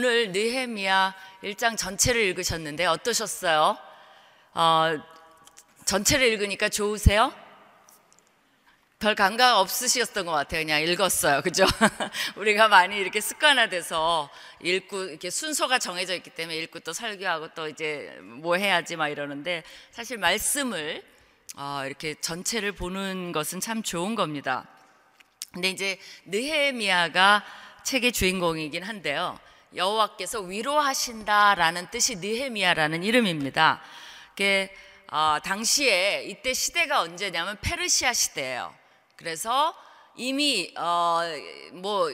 오늘 느헤미야 1장 전체를 읽으셨는데 어떠셨어요? 어, 전체를 읽으니까 좋으세요? 별 감각 없으셨던 것 같아요. 그냥 읽었어요. 그죠? 우리가 많이 이렇게 습관화돼서 읽고 이렇게 순서가 정해져 있기 때문에 읽고 또 설교하고 또 이제 뭐 해야지 막 이러는데 사실 말씀을 어, 이렇게 전체를 보는 것은 참 좋은 겁니다. 근데 이제 느헤미야가 책의 주인공이긴 한데요. 여호와께서 위로하신다라는 뜻이 느헤미야라는 이름입니다. 어, 당시에 이때 시대가 언제냐면 페르시아 시대예요. 그래서 이미 어, 뭐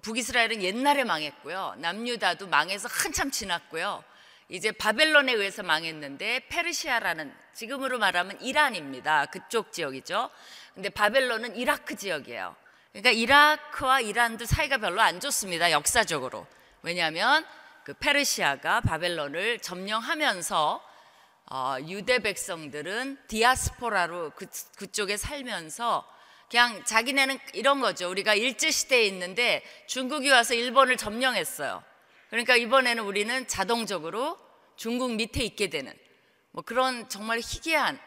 북이스라엘은 옛날에 망했고요. 남유다도 망해서 한참 지났고요. 이제 바벨론에 의해서 망했는데 페르시아라는 지금으로 말하면 이란입니다. 그쪽 지역이죠. 근데 바벨론은 이라크 지역이에요. 그러니까 이라크와 이란도 사이가 별로 안 좋습니다. 역사적으로. 왜냐하면 그 페르시아가 바벨론을 점령하면서 어, 유대 백성들은 디아스포라로 그, 그쪽에 살면서 그냥 자기네는 이런 거죠. 우리가 일제 시대에 있는데 중국이 와서 일본을 점령했어요. 그러니까 이번에는 우리는 자동적으로 중국 밑에 있게 되는 뭐 그런 정말 희귀한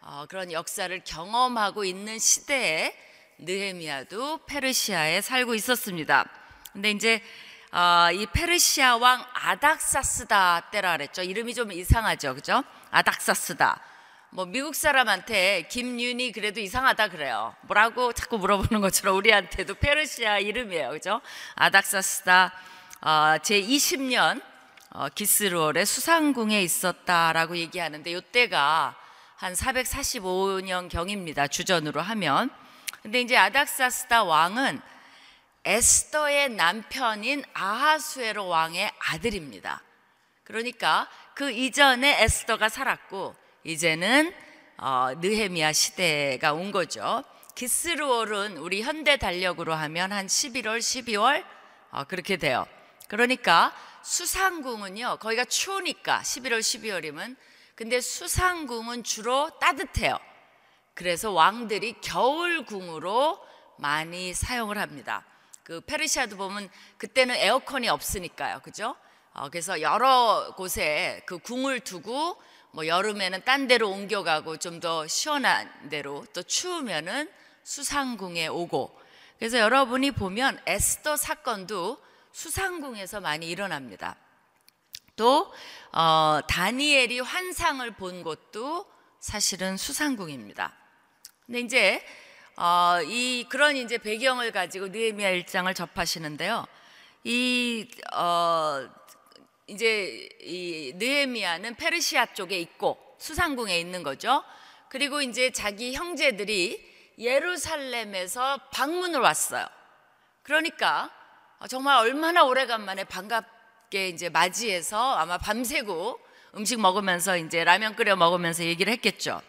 어, 그런 역사를 경험하고 있는 시대에 느헤미야도 페르시아에 살고 있었습니다. 근데 이제 어, 이 페르시아 왕 아닥사스다 때라 그랬죠. 이름이 좀 이상하죠, 그죠? 아닥사스다. 뭐 미국 사람한테 김윤이 그래도 이상하다 그래요. 뭐라고 자꾸 물어보는 것처럼 우리한테도 페르시아 이름이에요, 그죠? 아닥사스다 어, 제 20년 어, 기스루얼의 수상궁에 있었다라고 얘기하는데 이때가 한 445년 경입니다. 주전으로 하면. 근데 이제 아닥사스다 왕은 에스더의 남편인 아하수에로 왕의 아들입니다. 그러니까 그 이전에 에스더가 살았고 이제는 어, 느헤미야 시대가 온 거죠. 기스루얼은 우리 현대 달력으로 하면 한 11월, 12월 어, 그렇게 돼요. 그러니까 수상궁은요 거기가 추우니까 11월, 12월이면 근데 수상궁은 주로 따뜻해요. 그래서 왕들이 겨울궁으로 많이 사용을 합니다. 그 페르시아도 보면 그때는 에어컨이 없으니까요. 그죠? 어, 그래서 여러 곳에 그 궁을 두고 뭐 여름에는 딴 데로 옮겨가고 좀 더 시원한 데로 또 추우면은 수상궁에 오고 그래서 여러분이 보면 에스더 사건도 수상궁에서 많이 일어납니다. 또 어, 다니엘이 환상을 본 곳도 사실은 수상궁입니다. 근데 이제 어, 이 그런 이제 배경을 가지고 느헤미야 1장을 접하시는데요. 이 어, 이제 이 느헤미야는 페르시아 쪽에 있고 수상궁에 있는 거죠. 그리고 이제 자기 형제들이 예루살렘에서 방문을 왔어요. 그러니까 정말 얼마나 오래간만에 반갑게 이제 맞이해서 아마 밤새고 음식 먹으면서 이제 라면 끓여 먹으면서 얘기를 했겠죠.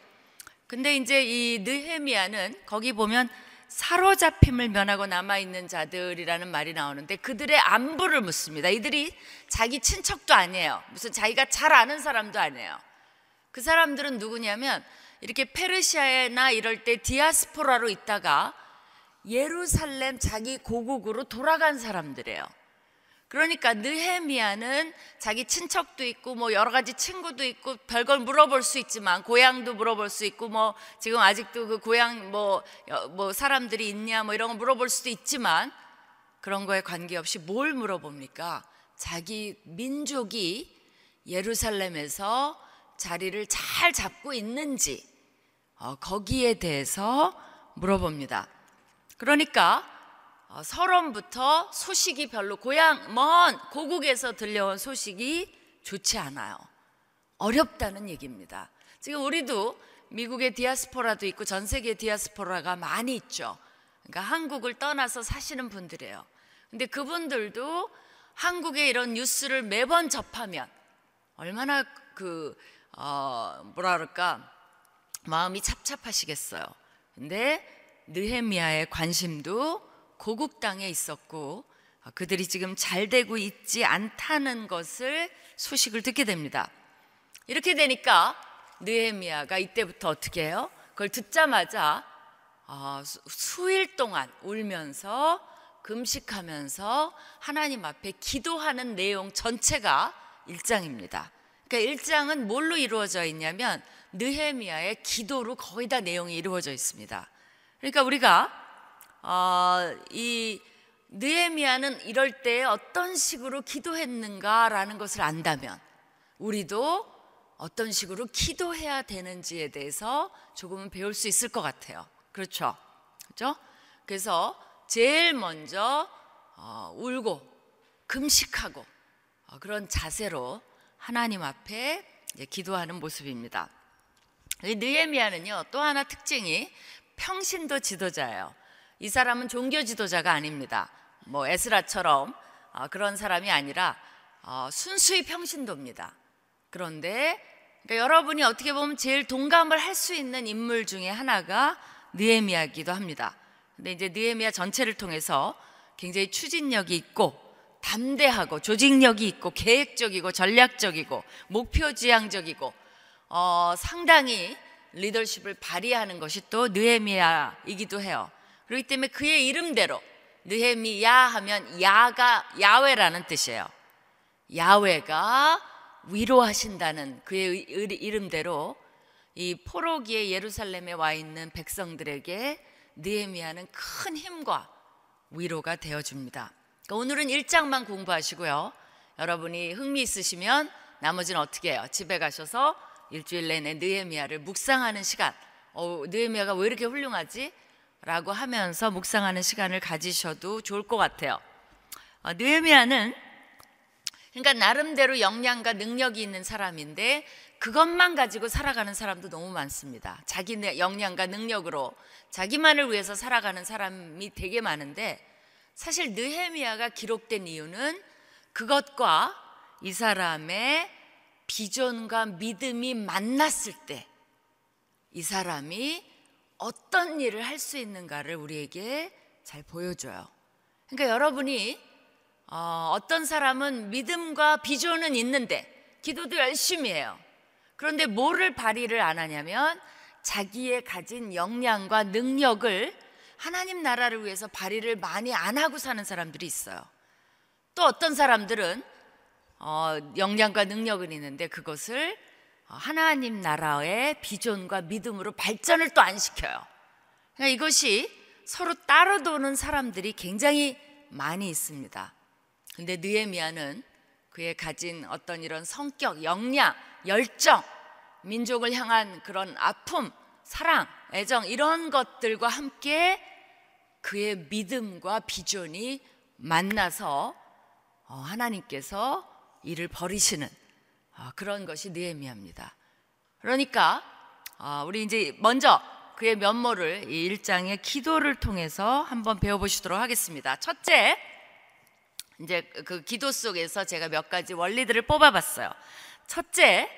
근데 이제 이 느헤미야는 거기 보면 사로잡힘을 면하고 남아 있는 자들이라는 말이 나오는데 그들의 안부를 묻습니다. 이들이 자기 친척도 아니에요. 무슨 자기가 잘 아는 사람도 아니에요. 그 사람들은 누구냐면 이렇게 페르시아나 이럴 때 디아스포라로 있다가 예루살렘 자기 고국으로 돌아간 사람들이에요. 그러니까 느헤미야는 자기 친척도 있고 뭐 여러 가지 친구도 있고 별걸 물어볼 수 있지만 고향도 물어볼 수 있고 뭐 지금 아직도 그 고향 뭐뭐 뭐 사람들이 있냐 뭐 이런 거 물어볼 수도 있지만 그런 거에 관계없이 뭘 물어봅니까? 자기 민족이 예루살렘에서 자리를 잘 잡고 있는지 어, 거기에 대해서 물어봅니다. 그러니까 어, 서론부터 소식이 별로 고향 먼 고국에서 들려온 소식이 좋지 않아요. 어렵다는 얘기입니다. 지금 우리도 미국의 디아스포라도 있고 전 세계 디아스포라가 많이 있죠. 그러니까 한국을 떠나서 사시는 분들이에요. 근데 그분들도 한국의 이런 뉴스를 매번 접하면 얼마나 그, 어, 뭐라 그럴까, 마음이 찹찹하시겠어요. 근데 느헤미야의 관심도 고국 땅에 있었고 어, 그들이 지금 잘 되고 있지 않다는 것을 소식을 듣게 됩니다. 이렇게 되니까 느헤미야가 이때부터 어떻게 해요? 그걸 듣자마자 어, 수일 동안 울면서 금식하면서 하나님 앞에 기도하는 내용 전체가 1장입니다. 그러니까 1장은 뭘로 이루어져 있냐면 느헤미야의 기도로 거의 다 내용이 이루어져 있습니다. 그러니까 우리가 어, 이 느헤미야는 이럴 때 어떤 식으로 기도했는가라는 것을 안다면 우리도 어떤 식으로 기도해야 되는지에 대해서 조금은 배울 수 있을 것 같아요. 그렇죠? 그렇죠? 그래서 제일 먼저 어, 울고 금식하고 어, 그런 자세로 하나님 앞에 기도하는 모습입니다. 느헤미야는요 또 하나 특징이 평신도 지도자예요. 이 사람은 종교 지도자가 아닙니다. 뭐 에스라처럼 어, 그런 사람이 아니라 어, 순수히 평신도입니다. 그런데 그러니까 여러분이 어떻게 보면 제일 동감을 할 수 있는 인물 중에 하나가 느헤미야기도 합니다. 근데 이제 느헤미야 전체를 통해서 굉장히 추진력이 있고 담대하고 조직력이 있고 계획적이고 전략적이고 목표 지향적이고 어, 상당히 리더십을 발휘하는 것이 또 느헤미야이기도 해요. 그렇기 때문에 그의 이름대로 느헤미야 하면 야가 야외라는 뜻이에요. 야외가 위로하신다는 그의 이름대로 이 포로기에 예루살렘에 와 있는 백성들에게 느헤미야는 큰 힘과 위로가 되어 줍니다. 그러니까 오늘은 1장만 공부하시고요. 여러분이 흥미 있으시면 나머지는 어떻게 해요? 집에 가셔서 일주일 내내 느헤미야를 묵상하는 시간. 어, 느헤미야가 왜 이렇게 훌륭하지? 라고 하면서 묵상하는 시간을 가지셔도 좋을 것 같아요. 어, 느헤미야는 그러니까 나름대로 역량과 능력이 있는 사람인데 그것만 가지고 살아가는 사람도 너무 많습니다. 자기 역량과 능력으로 자기만을 위해서 살아가는 사람이 되게 많은데 사실 느헤미야가 기록된 이유는 그것과 이 사람의 비전과 믿음이 만났을 때 이 사람이 어떤 일을 할 수 있는가를 우리에게 잘 보여줘요. 그러니까 여러분이 어, 어떤 사람은 믿음과 비전은 있는데 기도도 열심히 해요. 그런데 뭐를 발휘를 안 하냐면 자기의 가진 역량과 능력을 하나님 나라를 위해서 발휘를 많이 안 하고 사는 사람들이 있어요. 또 어떤 사람들은 어, 역량과 능력은 있는데 그것을 하나님 나라의 비전과 믿음으로 발전을 또 안 시켜요. 그러니까 이것이 서로 따로 도는 사람들이 굉장히 많이 있습니다. 근데 느에미아는 그의 가진 어떤 이런 성격, 역량, 열정, 민족을 향한 그런 아픔, 사랑, 애정 이런 것들과 함께 그의 믿음과 비전이 만나서 어, 하나님께서 벌이시는 어, 그런 것이 느헤미야입니다. 그러니까 어, 우리 이제 먼저 그의 면모를 이 1장의 기도를 통해서 한번 배워보시도록 하겠습니다. 첫째, 이제 그 기도 속에서 제가 몇 가지 원리들을 뽑아봤어요. 첫째,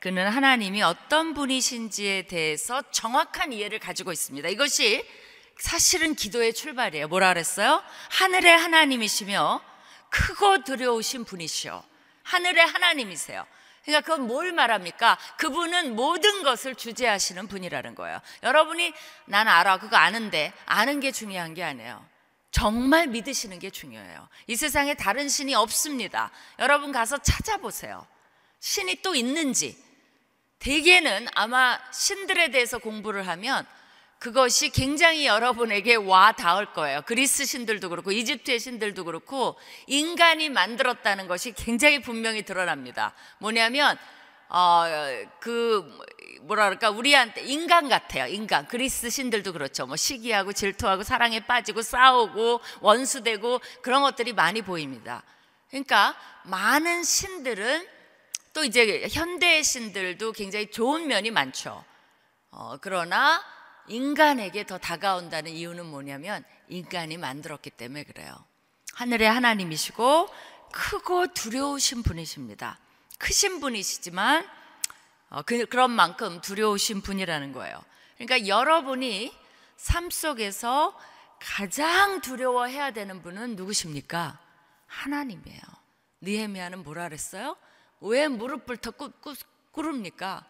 그는 하나님이 어떤 분이신지에 대해서 정확한 이해를 가지고 있습니다. 이것이 사실은 기도의 출발이에요. 뭐라 그랬어요? 하늘의 하나님이시며 크고 두려우신 분이시오. 하늘의 하나님이세요. 그러니까 그건 뭘 말합니까? 그분은 모든 것을 주재하시는 분이라는 거예요. 여러분이 난 알아. 그거 아는데 아는 게 중요한 게 아니에요. 정말 믿으시는 게 중요해요. 이 세상에 다른 신이 없습니다. 여러분 가서 찾아보세요. 신이 또 있는지. 대개는 아마 신들에 대해서 공부를 하면 그것이 굉장히 여러분에게 와 닿을 거예요. 그리스 신들도 그렇고 이집트의 신들도 그렇고 인간이 만들었다는 것이 굉장히 분명히 드러납니다. 뭐냐면 어 그 뭐라 그럴까 우리한테 인간 같아요. 인간 그리스 신들도 그렇죠. 뭐 시기하고 질투하고 사랑에 빠지고 싸우고 원수되고 그런 것들이 많이 보입니다. 그러니까 많은 신들은 또 이제 현대의 신들도 굉장히 좋은 면이 많죠. 어, 그러나 인간에게 더 다가온다는 이유는 뭐냐면 인간이 만들었기 때문에 그래요. 하늘의 하나님이시고 크고 두려우신 분이십니다. 크신 분이시지만 어, 그, 그런 만큼 두려우신 분이라는 거예요. 그러니까 여러분이 삶 속에서 가장 두려워해야 되는 분은 누구십니까? 하나님이에요. 느헤미야는 뭐라 그랬어요? 왜 무릎을 더 꿇습니까?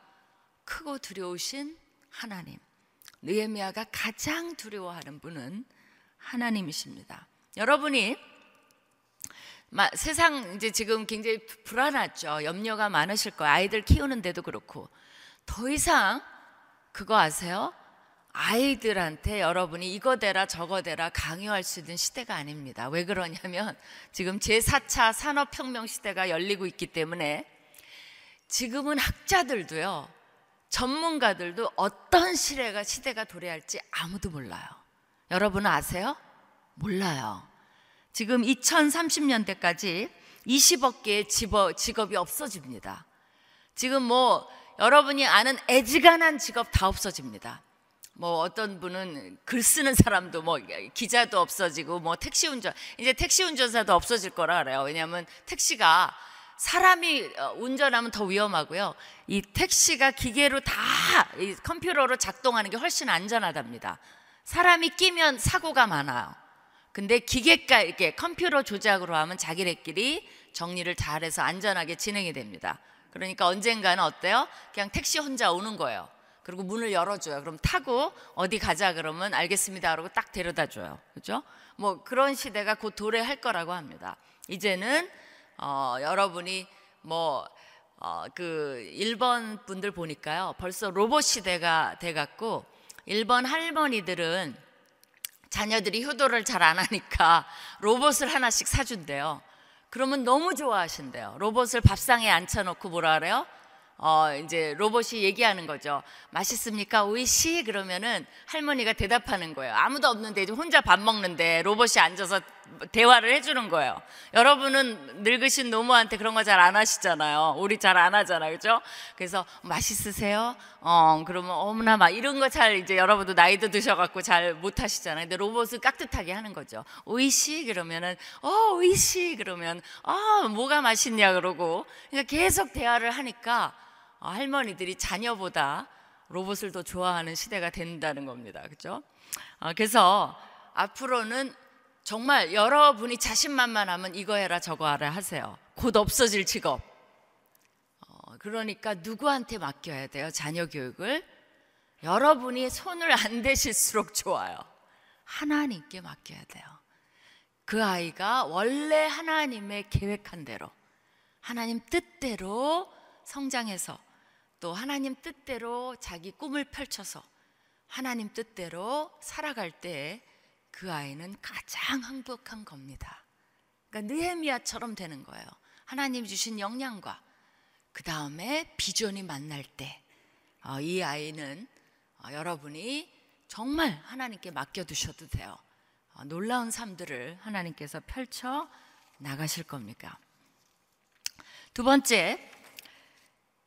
크고 두려우신 하나님. 느헤미야가 가장 두려워하는 분은 하나님이십니다. 여러분이 마, 세상 이제 지금 굉장히 불안하죠. 염려가 많으실 거예요. 아이들 키우는데도 그렇고. 더 이상 그거 아세요? 아이들한테 여러분이 이거 대라 저거 대라 강요할 수 있는 시대가 아닙니다. 왜 그러냐면 지금 제4차 산업혁명 시대가 열리고 있기 때문에 지금은 학자들도요, 전문가들도 어떤 시대가 시대가 도래할지 아무도 몰라요. 여러분은 아세요? 몰라요. 지금 2030년대까지 20억 개의 직업이 없어집니다. 지금 뭐 여러분이 아는 애지간한 직업 다 없어집니다. 뭐 어떤 분은 글 쓰는 사람도 뭐 기자도 없어지고 뭐 택시 운전 이제 택시 운전사도 없어질 거라 그래요. 왜냐하면 택시가 사람이 어, 운전하면 더 위험하고요. 이 택시가 기계로 다 컴퓨터로 작동하는 게 훨씬 안전하답니다. 사람이 끼면 사고가 많아요. 근데 기계가 이렇게 컴퓨터 조작으로 하면 자기네끼리 정리를 잘해서 안전하게 진행이 됩니다. 그러니까 언젠가는 어때요? 그냥 택시 혼자 오는 거예요. 그리고 문을 열어줘요. 그럼 타고 어디 가자 그러면 알겠습니다. 그러고 딱 데려다 줘요. 그죠? 뭐 그런 시대가 곧 도래할 거라고 합니다. 이제는 어, 여러분이 뭐 어, 그 일본 분들 보니까요. 벌써 로봇 시대가 돼 갖고 일본 할머니들은 자녀들이 효도를 잘 안 하니까 로봇을 하나씩 사준대요. 그러면 너무 좋아하신대요. 로봇을 밥상에 앉혀놓고 뭐라 그래요? 어, 이제 로봇이 얘기하는 거죠. 맛있습니까? 오이시? 그러면은 할머니가 대답하는 거예요. 아무도 없는데 이제 혼자 밥 먹는데 로봇이 앉아서 대화를 해주는 거예요. 여러분은 늙으신 노모한테 그런 거 잘 안 하시잖아요. 우리 잘 안 하잖아요. 그죠? 그래서 맛있으세요? 어, 그러면 어머나 막 이런 거 잘 이제 여러분도 나이도 드셔갖고 잘 못 하시잖아요. 근데 로봇은 깍듯하게 하는 거죠. 오이시? 그러면은 어, 오이시? 그러면 아, 뭐가 맛있냐? 그러고 그러니까 계속 대화를 하니까 어, 할머니들이 자녀보다 로봇을 더 좋아하는 시대가 된다는 겁니다. 그죠? 어, 그래서 앞으로는 정말 여러분이 자신만만하면 이거 해라 저거 하라 하세요. 곧 없어질 직업. 어, 그러니까 누구한테 맡겨야 돼요? 자녀 교육을 여러분이 손을 안 대실수록 좋아요. 하나님께 맡겨야 돼요. 그 아이가 원래 하나님의 계획한 대로 하나님 뜻대로 성장해서 또 하나님 뜻대로 자기 꿈을 펼쳐서 하나님 뜻대로 살아갈 때 그 아이는 가장 행복한 겁니다. 그러니까 느헤미야처럼 되는 거예요. 하나님 주신 역량과 그 다음에 비전이 만날 때이 어, 아이는 어, 여러분이 정말 하나님께 맡겨두셔도 돼요. 어, 놀라운 삶들을 하나님께서 펼쳐 나가실 겁니까? 두 번째,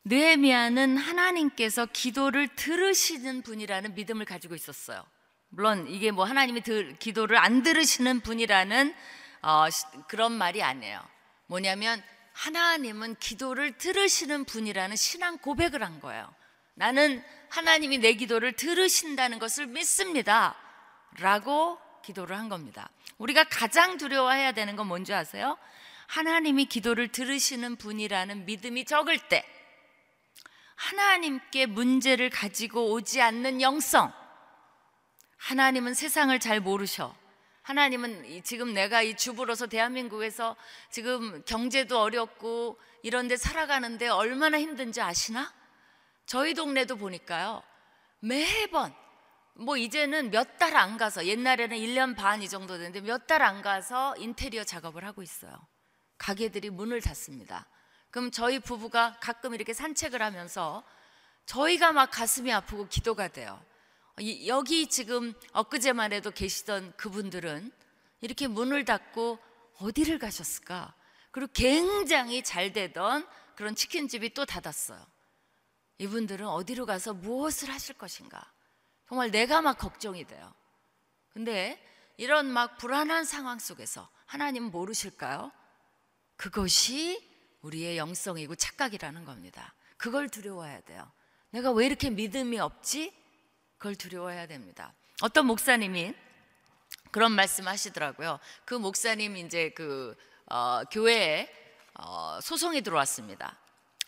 느헤미야는 하나님께서 기도를 들으시는 분이라는 믿음을 가지고 있었어요. 물론 이게 뭐 하나님이 들, 기도를 안 들으시는 분이라는 어, 그런 말이 아니에요. 뭐냐면 하나님은 기도를 들으시는 분이라는 신앙 고백을 한 거예요. 나는 하나님이 내 기도를 들으신다는 것을 믿습니다. 라고 기도를 한 겁니다. 우리가 가장 두려워해야 되는 건 뭔지 아세요? 하나님이 기도를 들으시는 분이라는 믿음이 적을 때 하나님께 문제를 가지고 오지 않는 영성. 하나님은 세상을 잘 모르셔. 하나님은 지금 내가 이 주부로서 대한민국에서 지금 경제도 어렵고 이런 데 살아가는데 얼마나 힘든지 아시나? 저희 동네도 보니까요. 매번 뭐 이제는 몇 달 안 가서 옛날에는 1년 반 이 정도 되는데 몇 달 안 가서 인테리어 작업을 하고 있어요. 가게들이 문을 닫습니다. 그럼 저희 부부가 가끔 이렇게 산책을 하면서 저희가 막 가슴이 아프고 기도가 돼요. 여기 지금 엊그제만 해도 계시던 그분들은 이렇게 문을 닫고 어디를 가셨을까? 그리고 굉장히 잘 되던 그런 치킨집이 또 닫았어요. 이분들은 어디로 가서 무엇을 하실 것인가? 정말 내가 막 걱정이 돼요. 근데 이런 막 불안한 상황 속에서 하나님 모르실까요? 그것이 우리의 영성이고 착각이라는 겁니다. 그걸 두려워해야 돼요. 내가 왜 이렇게 믿음이 없지? 그걸 두려워해야 됩니다. 어떤 목사님이 그런 말씀 하시더라고요. 그 목사님 이제 그 어, 교회에 어, 소송이 들어왔습니다.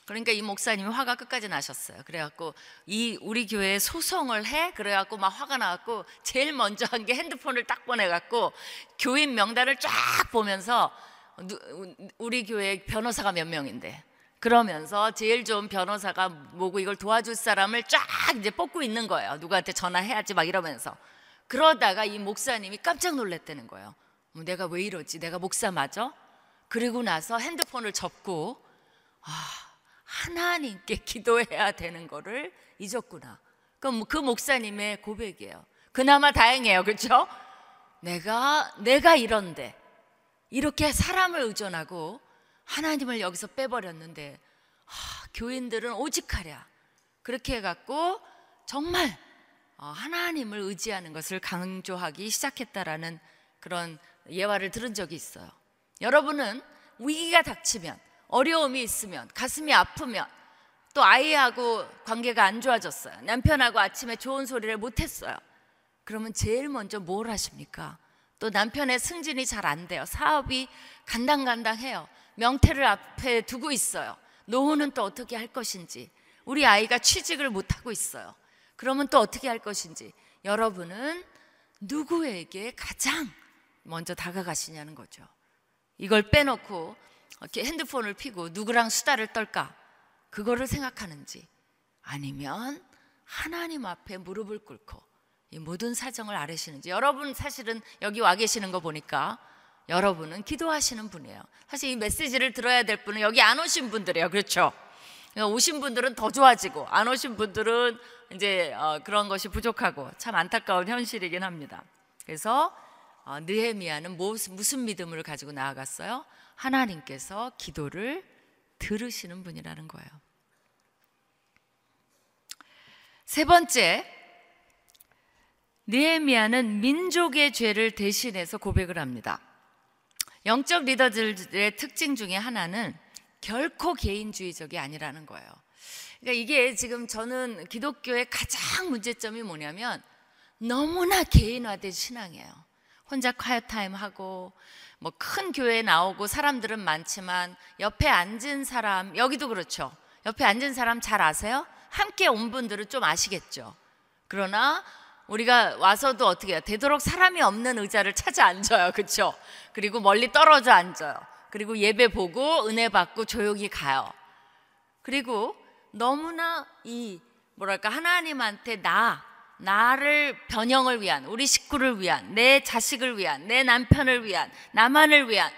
그러니까 이 목사님이 화가 끝까지 나셨어요. 그래갖고 이 우리 교회에 소송을 해 그래갖고 막 화가 나갖고 제일 먼저 한 게 핸드폰을 딱 보내갖고 교인 명단을 쫙 보면서 우리 교회 변호사가 몇 명인데 그러면서 제일 좋은 변호사가 뭐고 이걸 도와줄 사람을 쫙 이제 뽑고 있는 거예요. 누구한테 전화해야지 막 이러면서 그러다가 이 목사님이 깜짝 놀랐다는 거예요. 뭐 내가 왜 이러지? 내가 목사 맞아? 그리고 나서 핸드폰을 접고 아 하나님께 기도해야 되는 거를 잊었구나. 그럼 그 목사님의 고백이에요. 그나마 다행이에요, 그렇죠? 내가 내가 이런데 이렇게 사람을 의존하고 하나님을 여기서 빼버렸는데 하, 교인들은 오직하랴 그렇게 해갖고 정말 어, 하나님을 의지하는 것을 강조하기 시작했다라는 그런 예화를 들은 적이 있어요. 여러분은 위기가 닥치면 어려움이 있으면 가슴이 아프면 또 아이하고 관계가 안 좋아졌어요. 남편하고 아침에 좋은 소리를 못 했어요. 그러면 제일 먼저 뭘 하십니까? 또 남편의 승진이 잘 안 돼요. 사업이 간당간당해요. 명태를 앞에 두고 있어요. 노후는 또 어떻게 할 것인지. 우리 아이가 취직을 못 하고 있어요. 그러면 또 어떻게 할 것인지. 여러분은 누구에게 가장 먼저 다가가시냐는 거죠. 이걸 빼놓고 이렇게 핸드폰을 피고 누구랑 수다를 떨까? 그거를 생각하는지 아니면 하나님 앞에 무릎을 꿇고 이 모든 사정을 아뢰시는지 여러분 사실은 여기 와 계시는 거 보니까 여러분은 기도하시는 분이에요. 사실 이 메시지를 들어야 될 분은 여기 안 오신 분들이에요. 그렇죠? 오신 분들은 더 좋아지고 안 오신 분들은 이제 어, 그런 것이 부족하고 참 안타까운 현실이긴 합니다. 그래서 어, 느헤미야는 무슨 믿음을 가지고 나아갔어요? 하나님께서 기도를 들으시는 분이라는 거예요. 세 번째, 느헤미야는 민족의 죄를 대신해서 고백을 합니다. 영적 리더들의 특징 중에 하나는 결코 개인주의적이 아니라는 거예요. 그러니까 이게 지금 저는 기독교의 가장 문제점이 뭐냐면 너무나 개인화된 신앙이에요. 혼자 콰이어 타임 하고 뭐 큰 교회 나오고 사람들은 많지만 옆에 앉은 사람 여기도 그렇죠. 옆에 앉은 사람 잘 아세요? 함께 온 분들은 좀 아시겠죠. 그러나 우리가 와서도 어떻게 해요? 되도록 사람이 없는 의자를 찾아 앉아요. 그렇죠? 그리고 멀리 떨어져 앉아요. 그리고 예배 보고 은혜 받고 조용히 가요. 그리고 너무나 이 뭐랄까 하나님한테 나 나를 변형을 위한 우리 식구를 위한 내 자식을 위한 내 남편을 위한 나만을 위한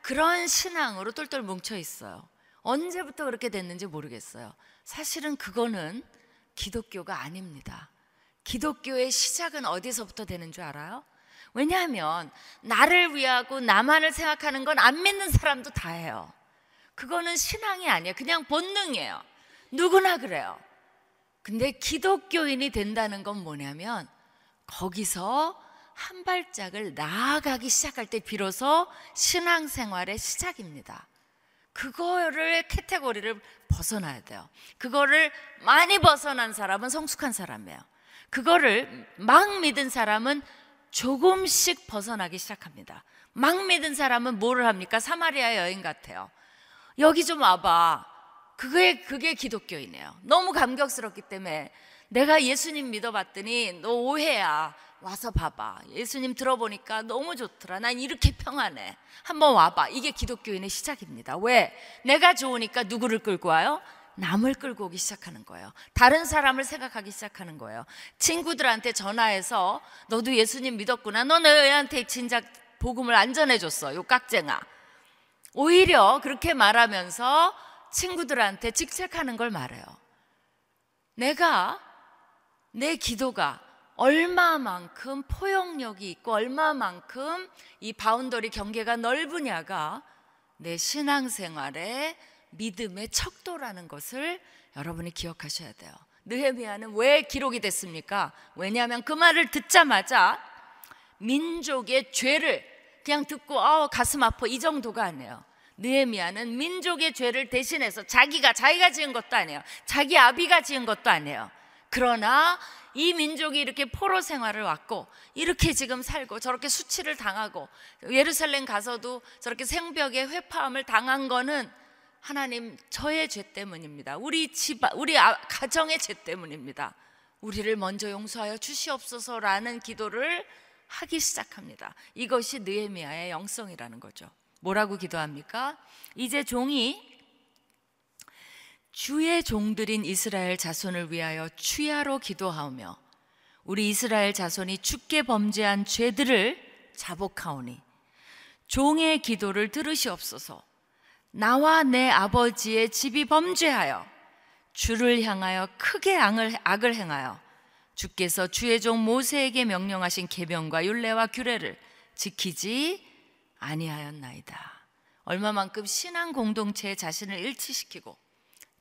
그런 신앙으로 똘똘 뭉쳐 있어요. 언제부터 그렇게 됐는지 모르겠어요. 사실은 그거는 기독교가 아닙니다. 기독교의 시작은 어디서부터 되는 줄 알아요? 왜냐하면 나를 위하고 나만을 생각하는 건 안 믿는 사람도 다 해요. 그거는 신앙이 아니에요. 그냥 본능이에요. 누구나 그래요. 근데 기독교인이 된다는 건 뭐냐면 거기서 한 발짝을 나아가기 시작할 때 비로소 신앙생활의 시작입니다. 그거를 캐테고리를 벗어나야 돼요. 그거를 많이 벗어난 사람은 성숙한 사람이에요. 그거를 막 믿은 사람은 조금씩 벗어나기 시작합니다. 막 믿은 사람은 뭐를 합니까? 사마리아 여인 같아요. 여기 좀 와봐. 그게, 그게 기독교이네요. 너무 감격스럽기 때문에 내가 예수님 믿어봤더니 너 오해야. 와서 봐봐. 예수님 들어보니까 너무 좋더라. 난 이렇게 평안해. 한번 와봐. 이게 기독교인의 시작입니다. 왜? 내가 좋으니까 누구를 끌고 와요? 남을 끌고 오기 시작하는 거예요. 다른 사람을 생각하기 시작하는 거예요. 친구들한테 전화해서 너도 예수님 믿었구나. 너는 애한테 진작 복음을 안 전해줬어. 요 깍쟁아. 오히려 그렇게 말하면서 친구들한테 직책하는 걸 말해요. 내가 내 기도가 얼마만큼 포용력이 있고 얼마만큼 이 boundary 경계가 넓으냐가 내 신앙생활의 믿음의 척도라는 것을 여러분이 기억하셔야 돼요. 느헤미야는 왜 기록이 됐습니까? 왜냐하면 그 말을 듣자마자 민족의 죄를 그냥 듣고 아 가슴 아파 이 정도가 아니에요. 느헤미야는 민족의 죄를 대신해서 자기가 자기가 지은 것도 아니에요. 자기 아비가 지은 것도 아니에요. 그러나 이 민족이 이렇게 포로 생활을 왔고 이렇게 지금 살고 저렇게 수치를 당하고 예루살렘 가서도 저렇게 생벽에 회파함을 당한 거는 하나님 저의 죄 때문입니다. 우리 집 우리 아, 가정의 죄 때문입니다. 우리를 먼저 용서하여 주시옵소서라는 기도를 하기 시작합니다. 이것이 느헤미야의 영성이라는 거죠. 뭐라고 기도합니까? 이제 종이 주의 종들인 이스라엘 자손을 위하여 추야로 기도하며 우리 이스라엘 자손이 죽게 범죄한 죄들을 자복하오니 종의 기도를 들으시옵소서. 나와 내 아버지의 집이 범죄하여 주를 향하여 크게 악을, 악을 행하여 주께서 주의 종 모세에게 명령하신 계명과 율례와 규례를 지키지 아니하였나이다. 얼마만큼 신앙 공동체에 자신을 일치시키고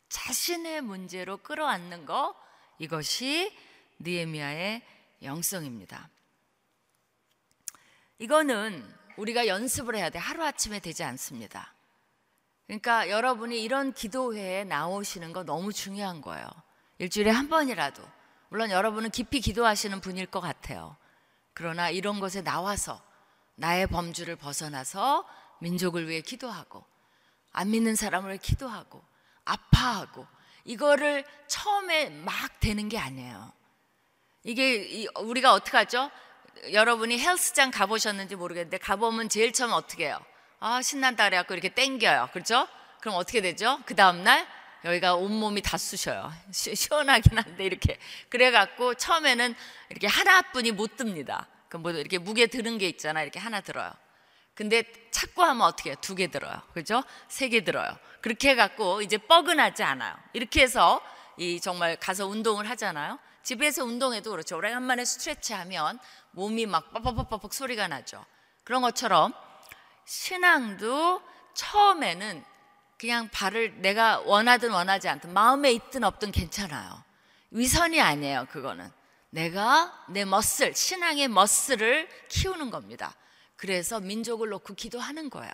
자신의 문제로 끌어안는 거 이것이 느헤미야의 영성입니다. 이거는 우리가 연습을 해야 돼. 하루아침에 되지 않습니다. 그러니까 여러분이 이런 기도회에 나오시는 거 너무 중요한 거예요. 일주일에 한 번이라도. 물론 여러분은 깊이 기도하시는 분일 것 같아요. 그러나 이런 것에 나와서 나의 범주를 벗어나서 민족을 위해 기도하고 안 믿는 사람을 기도하고 아파하고 이거를 처음에 막 되는 게 아니에요. 이게 우리가 어떻게 하죠? 여러분이 헬스장 가보셨는지 모르겠는데 가보면 제일 처음 어떻게 해요? 아, 신난다 그래갖고 이렇게 땡겨요. 그렇죠? 그럼 어떻게 되죠? 그 다음날 여기가 온몸이 다 쑤셔요. 시 원하긴 한데 이렇게. 그래갖고 처음에는 이렇게 하나뿐이 못 듭니다. 그뭐 이렇게 무게 드는 게 있잖아. 이렇게 하나 들어요. 근데 찾고 하면 어떻게 해요? 두 개 들어요. 그죠? 세 개 들어요. 그렇게 해갖고 이제 뻐근하지 않아요. 이렇게 해서 이 정말 가서 운동을 하잖아요. 집에서 운동해도 그렇죠. 오래간만에 스트레치 하면 몸이 막 뻑뻑뻑뻑 소리가 나죠. 그런 것처럼 신앙도 처음에는 그냥 발을 내가 원하든 원하지 않든 마음에 있든 없든 괜찮아요. 위선이 아니에요, 그거는. 내가 내 머슬, 신앙의 머슬을 키우는 겁니다. 그래서 민족을 놓고 기도하는 거예요.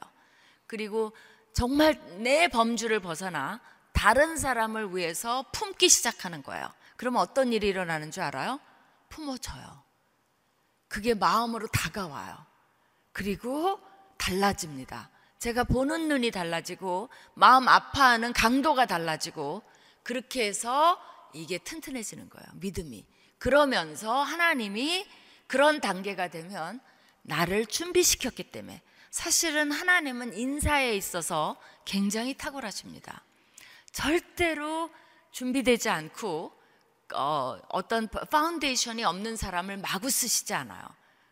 그리고 정말 내 범주를 벗어나 다른 사람을 위해서 품기 시작하는 거예요. 그러면 어떤 일이 일어나는 줄 알아요? 품어줘요. 그게 마음으로 다가와요. 그리고 달라집니다. 제가 보는 눈이 달라지고 마음 아파하는 강도가 달라지고 그렇게 해서 이게 튼튼해지는 거예요. 믿음이. 그러면서 하나님이 그런 단계가 되면 나를 준비시켰기 때문에 사실은 하나님은 인사에 있어서 굉장히 탁월하십니다. 절대로 준비되지 않고 어, 어떤 foundation이 없는 사람을 마구 쓰시지 않아요.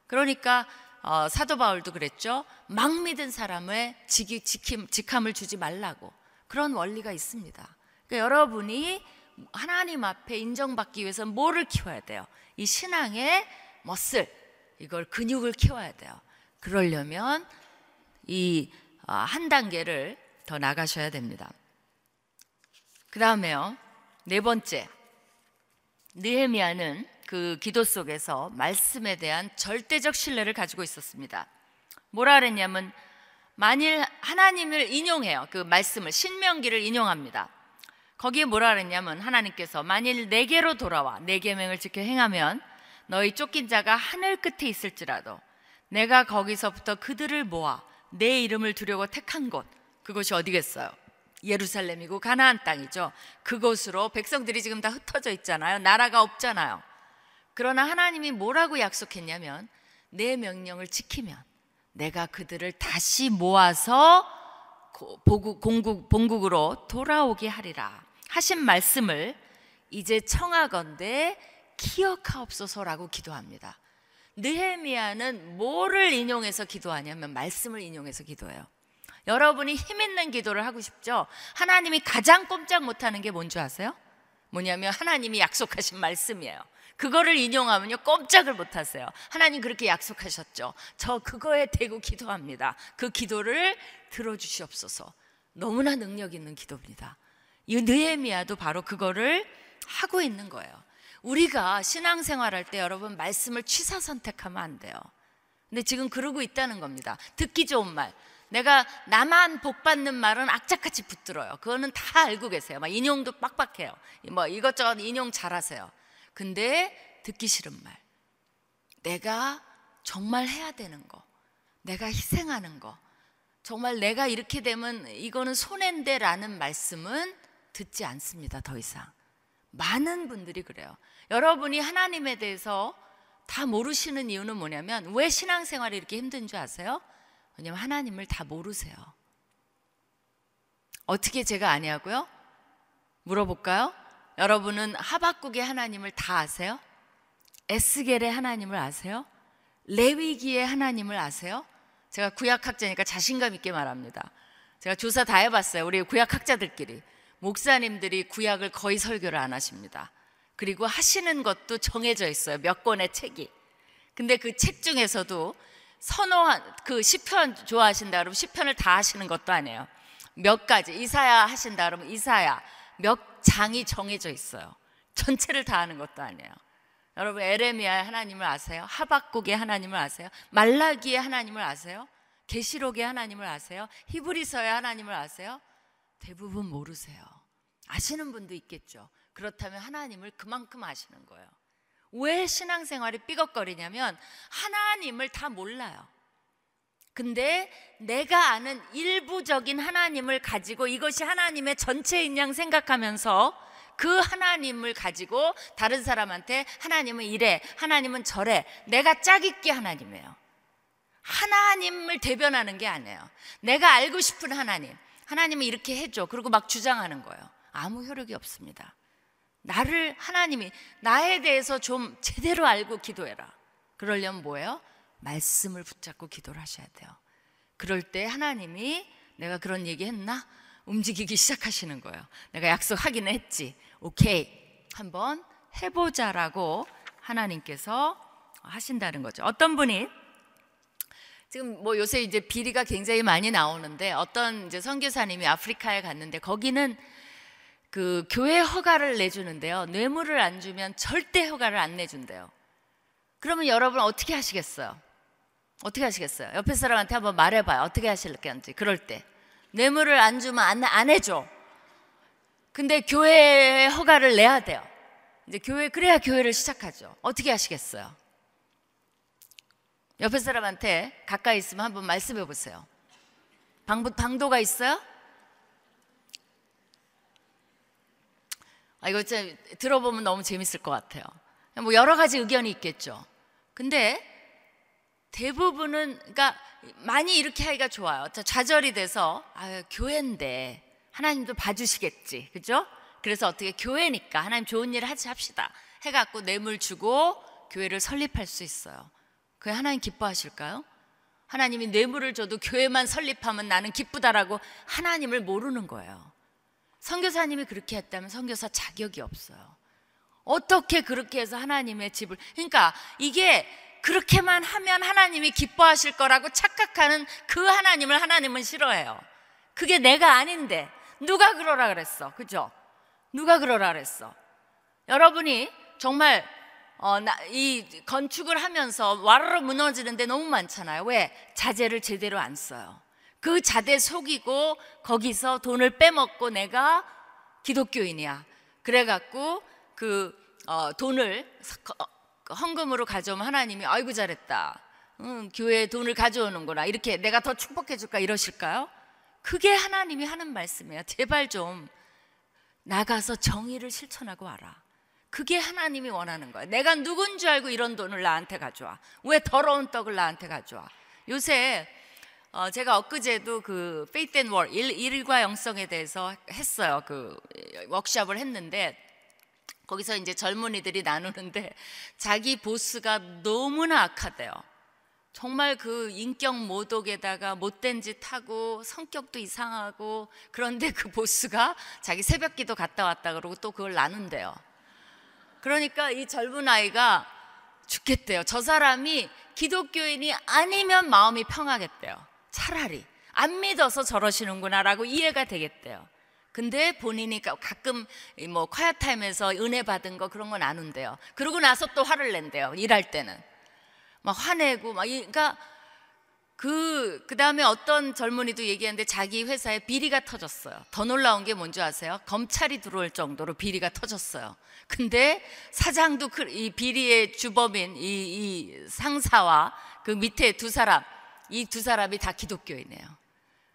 그러니까 어, 사도 바울도 그랬죠. 막 믿은 사람의 직, 지킴, 직함을 주지 말라고 그런 원리가 있습니다. 그러니까 여러분이 하나님 앞에 인정받기 위해서 뭐를 키워야 돼요? 이 신앙의 머슬 이걸 근육을 키워야 돼요. 그러려면 이한 어, 단계를 더 나가셔야 됩니다. 그 다음에요. 네 번째. 느헤미야는 그 기도 속에서 말씀에 대한 절대적 신뢰를 가지고 있었습니다. 뭐라 그랬냐면 만일 하나님을 인용해요. 그 말씀을 신명기를 인용합니다. 거기에 뭐라 그랬냐면 하나님께서 만일 내게로 돌아와 내 계명을 지켜 행하면 너희 쫓긴 자가 하늘 끝에 있을지라도 내가 거기서부터 그들을 모아 내 이름을 두려고 택한 곳 그것이 어디겠어요? 예루살렘이고 가나안 땅이죠. 그곳으로 백성들이 지금 다 흩어져 있잖아요. 나라가 없잖아요. 그러나 하나님이 뭐라고 약속했냐면 내 명령을 지키면 내가 그들을 다시 모아서 공국, 본국으로 돌아오게 하리라 하신 말씀을 이제 청하건대 기억하옵소서라고 기도합니다. 느헤미야는 뭐를 인용해서 기도하냐면 말씀을 인용해서 기도해요. 여러분이 힘 있는 기도를 하고 싶죠? 하나님이 가장 꼼짝 못하는 게 뭔지 아세요? 뭐냐면 하나님이 약속하신 말씀이에요. 그거를 인용하면요 꼼짝을 못 하세요. 하나님 그렇게 약속하셨죠. 저 그거에 대고 기도합니다. 그 기도를 들어주시옵소서. 너무나 능력 있는 기도입니다. 이 느헤미야도 바로 그거를 하고 있는 거예요. 우리가 신앙생활할 때 여러분 말씀을 취사 선택하면 안 돼요. 근데 지금 그러고 있다는 겁니다. 듣기 좋은 말. 내가 나만 복 받는 말은 악착같이 붙들어요. 그거는 다 알고 계세요. 막 인용도 빡빡해요. 뭐 이것저것 인용 잘하세요. 근데 듣기 싫은 말. 내가 정말 해야 되는 거. 내가 희생하는 거. 정말 내가 이렇게 되면 이거는 손해인데 라는 말씀은 듣지 않습니다. 더 이상. 많은 분들이 그래요. 여러분이 하나님에 대해서 다 모르시는 이유는 뭐냐면 왜 신앙생활이 이렇게 힘든 줄 아세요? 왜냐면 하나님을 다 모르세요. 어떻게 제가 아냐고요? 물어볼까요? 여러분은 하박국의 하나님을 다 아세요? 에스겔의 하나님을 아세요? 레위기의 하나님을 아세요? 제가 구약학자니까 자신감 있게 말합니다. 제가 조사 다 해봤어요. 우리 구약학자들끼리. 목사님들이 구약을 거의 설교를 안 하십니다. 그리고 하시는 것도 정해져 있어요. 몇 권의 책이. 근데 그 책 중에서도 선호한 그 시편 좋아하신다 그러면 시편을 다 하시는 것도 아니에요. 몇 가지 이사야 하신다 그러면 이사야 몇 장이 정해져 있어요. 전체를 다 하는 것도 아니에요. 여러분 에레미야의 하나님을 아세요? 하박국의 하나님을 아세요? 말라기의 하나님을 아세요? 계시록의 하나님을 아세요? 히브리서의 하나님을 아세요? 대부분 모르세요. 아시는 분도 있겠죠. 그렇다면 하나님을 그만큼 아시는 거예요. 왜 신앙생활이 삐걱거리냐면 하나님을 다 몰라요. 근데 내가 아는 일부적인 하나님을 가지고 이것이 하나님의 전체인 양 생각하면서 그 하나님을 가지고 다른 사람한테 하나님은 이래, 하나님은 저래. 내가 짝있게 하나님이에요. 하나님을 대변하는 게 아니에요. 내가 알고 싶은 하나님. 하나님은 이렇게 해줘. 그리고 막 주장하는 거예요. 아무 효력이 없습니다. 나를 하나님이 나에 대해서 좀 제대로 알고 기도해라. 그러려면 뭐예요? 말씀을 붙잡고 기도를 하셔야 돼요. 그럴 때 하나님이 내가 그런 얘기 했나? 움직이기 시작하시는 거예요. 내가 약속하기는 했지. 오케이. 한번 해보자라고 하나님께서 하신다는 거죠. 어떤 분이 지금 뭐 요새 이제 비리가 굉장히 많이 나오는데 어떤 이제 선교사님이 아프리카에 갔는데 거기는 그 교회 허가를 내주는데요. 뇌물을 안 주면 절대 허가를 안 내준대요. 그러면 여러분 어떻게 하시겠어요? 어떻게 하시겠어요? 옆에 사람한테 한번 말해봐요. 어떻게 하실 건지. 그럴 때. 뇌물을 안 주면 안, 안 해줘. 근데 교회에 허가를 내야 돼요. 이제 교회, 그래야 교회를 시작하죠. 어떻게 하시겠어요? 옆에 사람한테 가까이 있으면 한번 말씀해 보세요. 방, 방도가 있어요? 아, 이거 진짜 들어보면 너무 재밌을 것 같아요. 뭐 여러 가지 의견이 있겠죠. 근데 대부분은 그러니까 많이 이렇게 하기가 좋아요. 좌절이 돼서 아, 교회인데 하나님도 봐주시겠지, 그죠? 그래서 어떻게 교회니까 하나님 좋은 일을 하지 합시다. 해갖고 뇌물 주고 교회를 설립할 수 있어요. 그게 하나님 기뻐하실까요? 하나님이 뇌물을 줘도 교회만 설립하면 나는 기쁘다라고 하나님을 모르는 거예요. 선교사님이 그렇게 했다면 선교사 자격이 없어요. 어떻게 그렇게 해서 하나님의 집을 그러니까 이게 그렇게만 하면 하나님이 기뻐하실 거라고 착각하는 그 하나님을 하나님은 싫어해요. 그게 내가 아닌데 누가 그러라 그랬어. 그죠? 누가 그러라 그랬어. 여러분이 정말 어, 나, 이 건축을 하면서 와르르 무너지는데 너무 많잖아요. 왜? 자재를 제대로 안 써요. 그 자대 속이고 거기서 돈을 빼먹고 내가 기독교인이야. 그래갖고 그 어, 돈을 그 헌금으로 가져오면 하나님이 아이고 잘했다. 응, 교회에 돈을 가져오는구나. 이렇게 내가 더 축복해 줄까 이러실까요? 그게 하나님이 하는 말씀이에요. 제발 좀 나가서 정의를 실천하고 와라. 그게 하나님이 원하는 거야. 내가 누군 줄 알고 이런 돈을 나한테 가져와. 왜 더러운 떡을 나한테 가져와? 요새 어, 제가 엊그제도 그 Faith and Work, 일과 영성에 대해서 했어요. 그 워크샵을 했는데 거기서 이제 젊은이들이 나누는데 자기 보스가 너무나 악하대요. 정말 그 인격 모독에다가 못된 짓 하고 성격도 이상하고 그런데 그 보스가 자기 새벽 기도 갔다 왔다 그러고 또 그걸 나눈대요. 그러니까 이 젊은 아이가 죽겠대요. 저 사람이 기독교인이 아니면 마음이 평하겠대요. 차라리 안 믿어서 저러시는구나라고 이해가 되겠대요. 근데 본인이 가끔 뭐 콰야 타임에서 은혜 받은 거 그런 거 나눈대요. 그러고 나서 또 화를 낸대요. 일할 때는 막 화내고 막 그러니까 그 그다음에 어떤 젊은이도 얘기하는데 자기 회사에 비리가 터졌어요. 더 놀라운 게 뭔지 아세요? 검찰이 들어올 정도로 비리가 터졌어요. 근데 사장도 그 이 비리의 주범인 이, 이 상사와 그 밑에 두 사람 이 두 사람이 다 기독교이네요.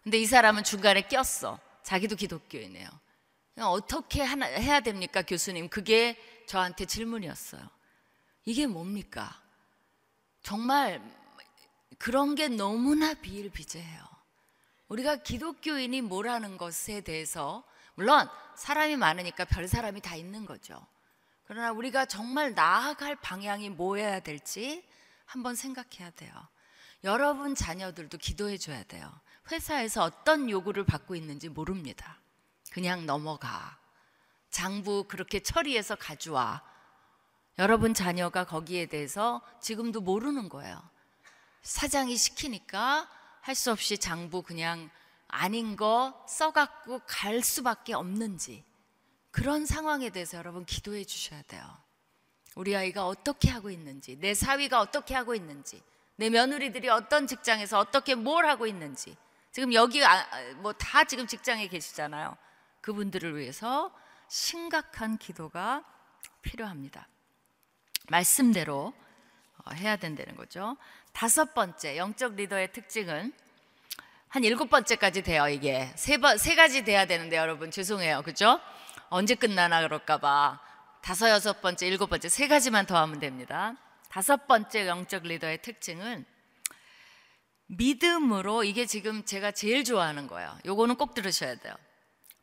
근데 이 사람은 중간에 꼈어. 자기도 기독교인이에요. 어떻게 하나, 해야 됩니까, 교수님? 그게 저한테 질문이었어요. 이게 뭡니까? 정말 그런 게 너무나 비일비재해요. 우리가 기독교인이 뭐라는 것에 대해서 물론 사람이 많으니까 별 사람이 다 있는 거죠. 그러나 우리가 정말 나아갈 방향이 뭐여야 될지 한번 생각해야 돼요. 여러분 자녀들도 기도해 줘야 돼요. 회사에서 어떤 요구를 받고 있는지 모릅니다. 그냥 넘어가. 장부 그렇게 처리해서 가져와. 여러분 자녀가 거기에 대해서 지금도 모르는 거예요. 사장이 시키니까 할 수 없이 장부 그냥 아닌 거 써갖고 갈 수밖에 없는지 그런 상황에 대해서 여러분 기도해 주셔야 돼요. 우리 아이가 어떻게 하고 있는지, 내 사위가 어떻게 하고 있는지, 내 며느리들이 어떤 직장에서 어떻게 뭘 하고 있는지. 지금 여기 아, 뭐다 지금 직장에 계시잖아요. 그분들을 위해서 심각한 기도가 필요합니다. 말씀대로 어, 해야 된다는 거죠. 다섯 번째 영적 리더의 특징은 한 일곱 번째까지 돼요. 이게 세, 번, 세 가지 돼야 되는데 여러분 죄송해요. 그죠? 언제 끝나나 그럴까봐 다섯 여섯 번째, 일곱 번째 세 가지만 더 하면 됩니다. 다섯 번째 영적 리더의 특징은 믿음으로 이게 지금 제가 제일 좋아하는 거예요. 요거는 꼭 들으셔야 돼요.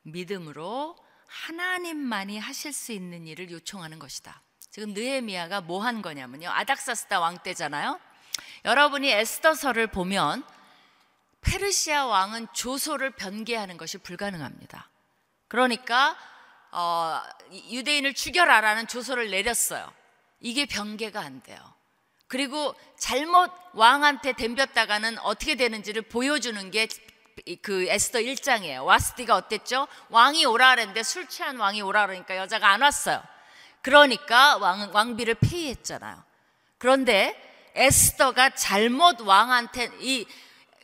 믿음으로 하나님만이 하실 수 있는 일을 요청하는 것이다. 지금 느헤미야가 뭐 한 거냐면요. 아닥사스다 왕 때잖아요. 여러분이 에스더서를 보면 페르시아 왕은 조소를 변개하는 것이 불가능합니다. 그러니까 어, 유대인을 죽여라라는 조소를 내렸어요. 이게 변개가 안 돼요. 그리고 잘못 왕한테 덤볐다가는 어떻게 되는지를 보여주는 게 그 에스더 1장이에요. 와스티가 어땠죠? 왕이 오라 그랬는데 술 취한 왕이 오라 그러니까 여자가 안 왔어요. 그러니까 왕, 왕비를 폐위했잖아요. 그런데 에스더가 잘못 왕한테 이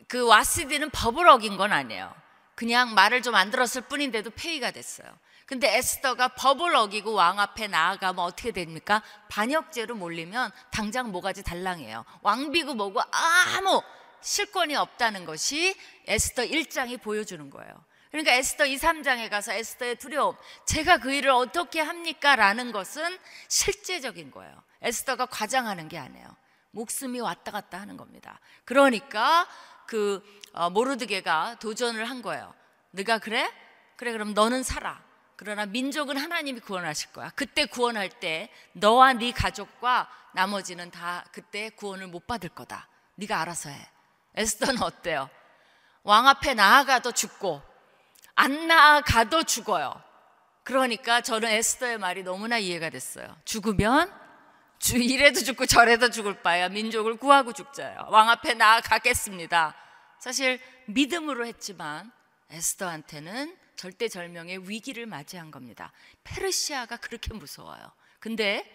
그 와스디는 법을 어긴 건 아니에요. 그냥 말을 좀 안 들었을 뿐인데도 폐위가 됐어요. 근데 에스더가 법을 어기고 왕 앞에 나아가면 어떻게 됩니까? 반역죄로 몰리면 당장 모가지 달랑해요. 왕비고 뭐고 아무 실권이 없다는 것이 에스더 1장이 보여주는 거예요. 그러니까 에스더 2, 3장에 가서 에스더의 두려움, 제가 그 일을 어떻게 합니까? 라는 것은 실제적인 거예요. 에스더가 과장하는 게 아니에요. 목숨이 왔다 갔다 하는 겁니다. 그러니까 그 어, 모르드게가 도전을 한 거예요. 네가 그래? 그래 그럼 너는 살아. 그러나 민족은 하나님이 구원하실 거야. 그때 구원할 때 너와 네 가족과 나머지는 다 그때 구원을 못 받을 거다. 네가 알아서 해. 에스더는 어때요? 왕 앞에 나아가도 죽고 안 나아가도 죽어요. 그러니까 저는 에스더의 말이 너무나 이해가 됐어요. 죽으면 주 이래도 죽고 저래도 죽을 바야 민족을 구하고 죽자요. 왕 앞에 나아가겠습니다. 사실 믿음으로 했지만 에스더한테는 절대절명의 위기를 맞이한 겁니다. 페르시아가 그렇게 무서워요. 근데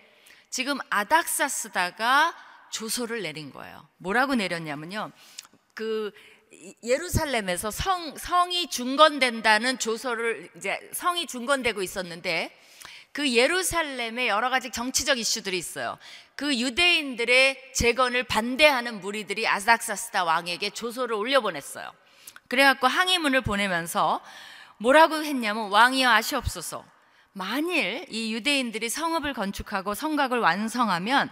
지금 아닥사스다가 조소를 내린 거예요. 뭐라고 내렸냐면요. 그 예루살렘에서 성, 성이 중건된다는 조서를 이제 성이 중건되고 있었는데 그 예루살렘에 여러 가지 정치적 이슈들이 있어요. 그 유대인들의 재건을 반대하는 무리들이 아삭사스다 왕에게 조서를 올려보냈어요. 그래갖고 항의문을 보내면서 뭐라고 했냐면 왕이여 아시옵소서. 만일 이 유대인들이 성읍을 건축하고 성곽을 완성하면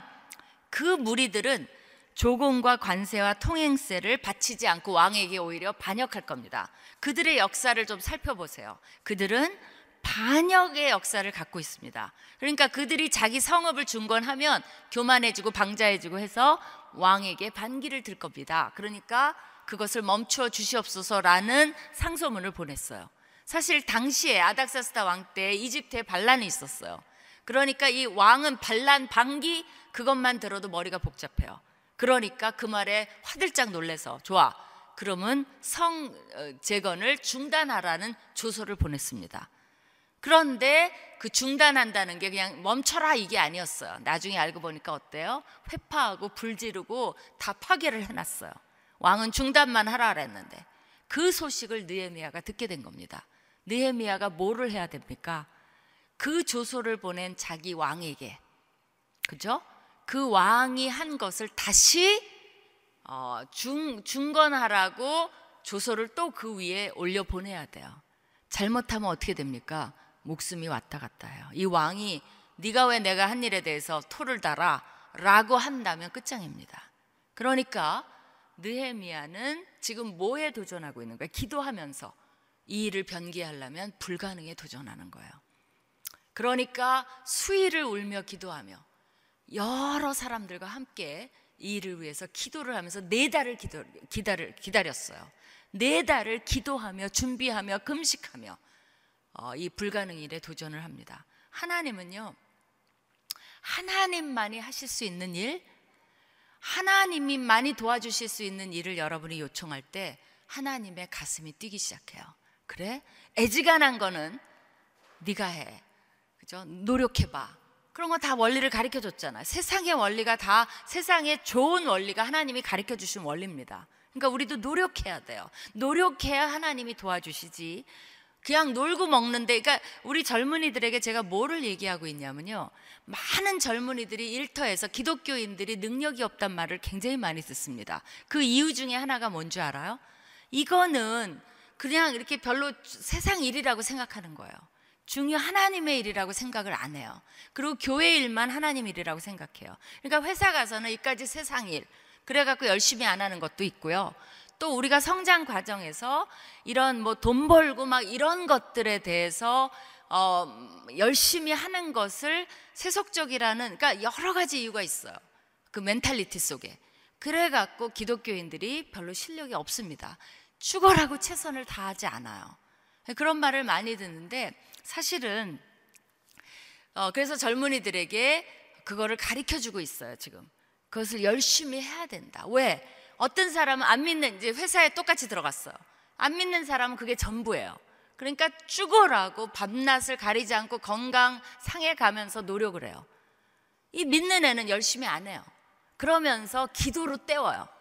그 무리들은 조공과 관세와 통행세를 바치지 않고 왕에게 오히려 반역할 겁니다. 그들의 역사를 좀 살펴보세요. 그들은 반역의 역사를 갖고 있습니다. 그러니까 그들이 자기 성읍을 중건하면 교만해지고 방자해지고 해서 왕에게 반기를 들 겁니다. 그러니까 그것을 멈추어 주시옵소서라는 상소문을 보냈어요. 사실 당시에 아닥사스다 왕 때 이집트에 반란이 있었어요. 그러니까 이 왕은 반란 반기 그것만 들어도 머리가 복잡해요. 그러니까 그 말에 화들짝 놀래서 좋아. 그러면 성 어, 재건을 중단하라는 조서를 보냈습니다. 그런데 그 중단한다는 게 그냥 멈춰라 이게 아니었어요. 나중에 알고 보니까 어때요? 회파하고 불 지르고 다 파괴를 해놨어요. 왕은 중단만 하라 그랬는데 그 소식을 느헤미야가 듣게 된 겁니다. 느헤미야가 뭐를 해야 됩니까? 그 조소를 보낸 자기 왕에게 그죠? 그 왕이 한 것을 다시 어, 중, 중건하라고 조서를 또 그 위에 올려 보내야 돼요. 잘못하면 어떻게 됩니까? 목숨이 왔다 갔다 해요. 이 왕이 네가 왜 내가 한 일에 대해서 토를 달아? 라고 한다면 끝장입니다. 그러니까 느헤미야는 지금 뭐에 도전하고 있는 거예요? 기도하면서 이 일을 변기하려면 불가능에 도전하는 거예요. 그러니까 수일을 울며 기도하며 여러 사람들과 함께 이 일을 위해서 기도를 하면서 네 달을 기도, 기다를, 기다렸어요. 네 달을 기도하며 준비하며 금식하며 어, 이 불가능 일에 도전을 합니다. 하나님은요, 하나님만이 하실 수 있는 일, 하나님이 많이 도와주실 수 있는 일을 여러분이 요청할 때 하나님의 가슴이 뛰기 시작해요. 그래? 애지간한 거는 네가 해. 그죠? 노력해 봐. 그런 거 다 원리를 가르쳐 줬잖아. 세상의 원리가 다 세상의 좋은 원리가 하나님이 가르쳐 주신 원리입니다. 그러니까 우리도 노력해야 돼요. 노력해야 하나님이 도와주시지. 그냥 놀고 먹는데, 그러니까 우리 젊은이들에게 제가 뭐를 얘기하고 있냐면요. 많은 젊은이들이 일터에서 기독교인들이 능력이 없단 말을 굉장히 많이 듣습니다. 그 이유 중에 하나가 뭔지 알아요? 이거는 그냥 이렇게 별로 세상 일이라고 생각하는 거예요. 중요 하나님의 일이라고 생각을 안 해요. 그리고 교회 일만 하나님 일이라고 생각해요. 그러니까 회사 가서는 이까지 세상 일, 그래갖고 열심히 안 하는 것도 있고요. 또 우리가 성장 과정에서 이런 뭐 돈 벌고 막 이런 것들에 대해서 어, 열심히 하는 것을 세속적이라는, 그러니까 여러 가지 이유가 있어요. 그 멘탈리티 속에. 그래갖고 기독교인들이 별로 실력이 없습니다. 죽어라고 최선을 다하지 않아요. 그런 말을 많이 듣는데 사실은 어, 그래서 젊은이들에게 그거를 가르쳐 주고 있어요, 지금. 그것을 열심히 해야 된다. 왜? 어떤 사람은 안 믿는, 이제 회사에 똑같이 들어갔어요. 안 믿는 사람은 그게 전부예요. 그러니까 죽어라고 밤낮을 가리지 않고 건강 상해 가면서 노력을 해요. 이 믿는 애는 열심히 안 해요. 그러면서 기도로 때워요.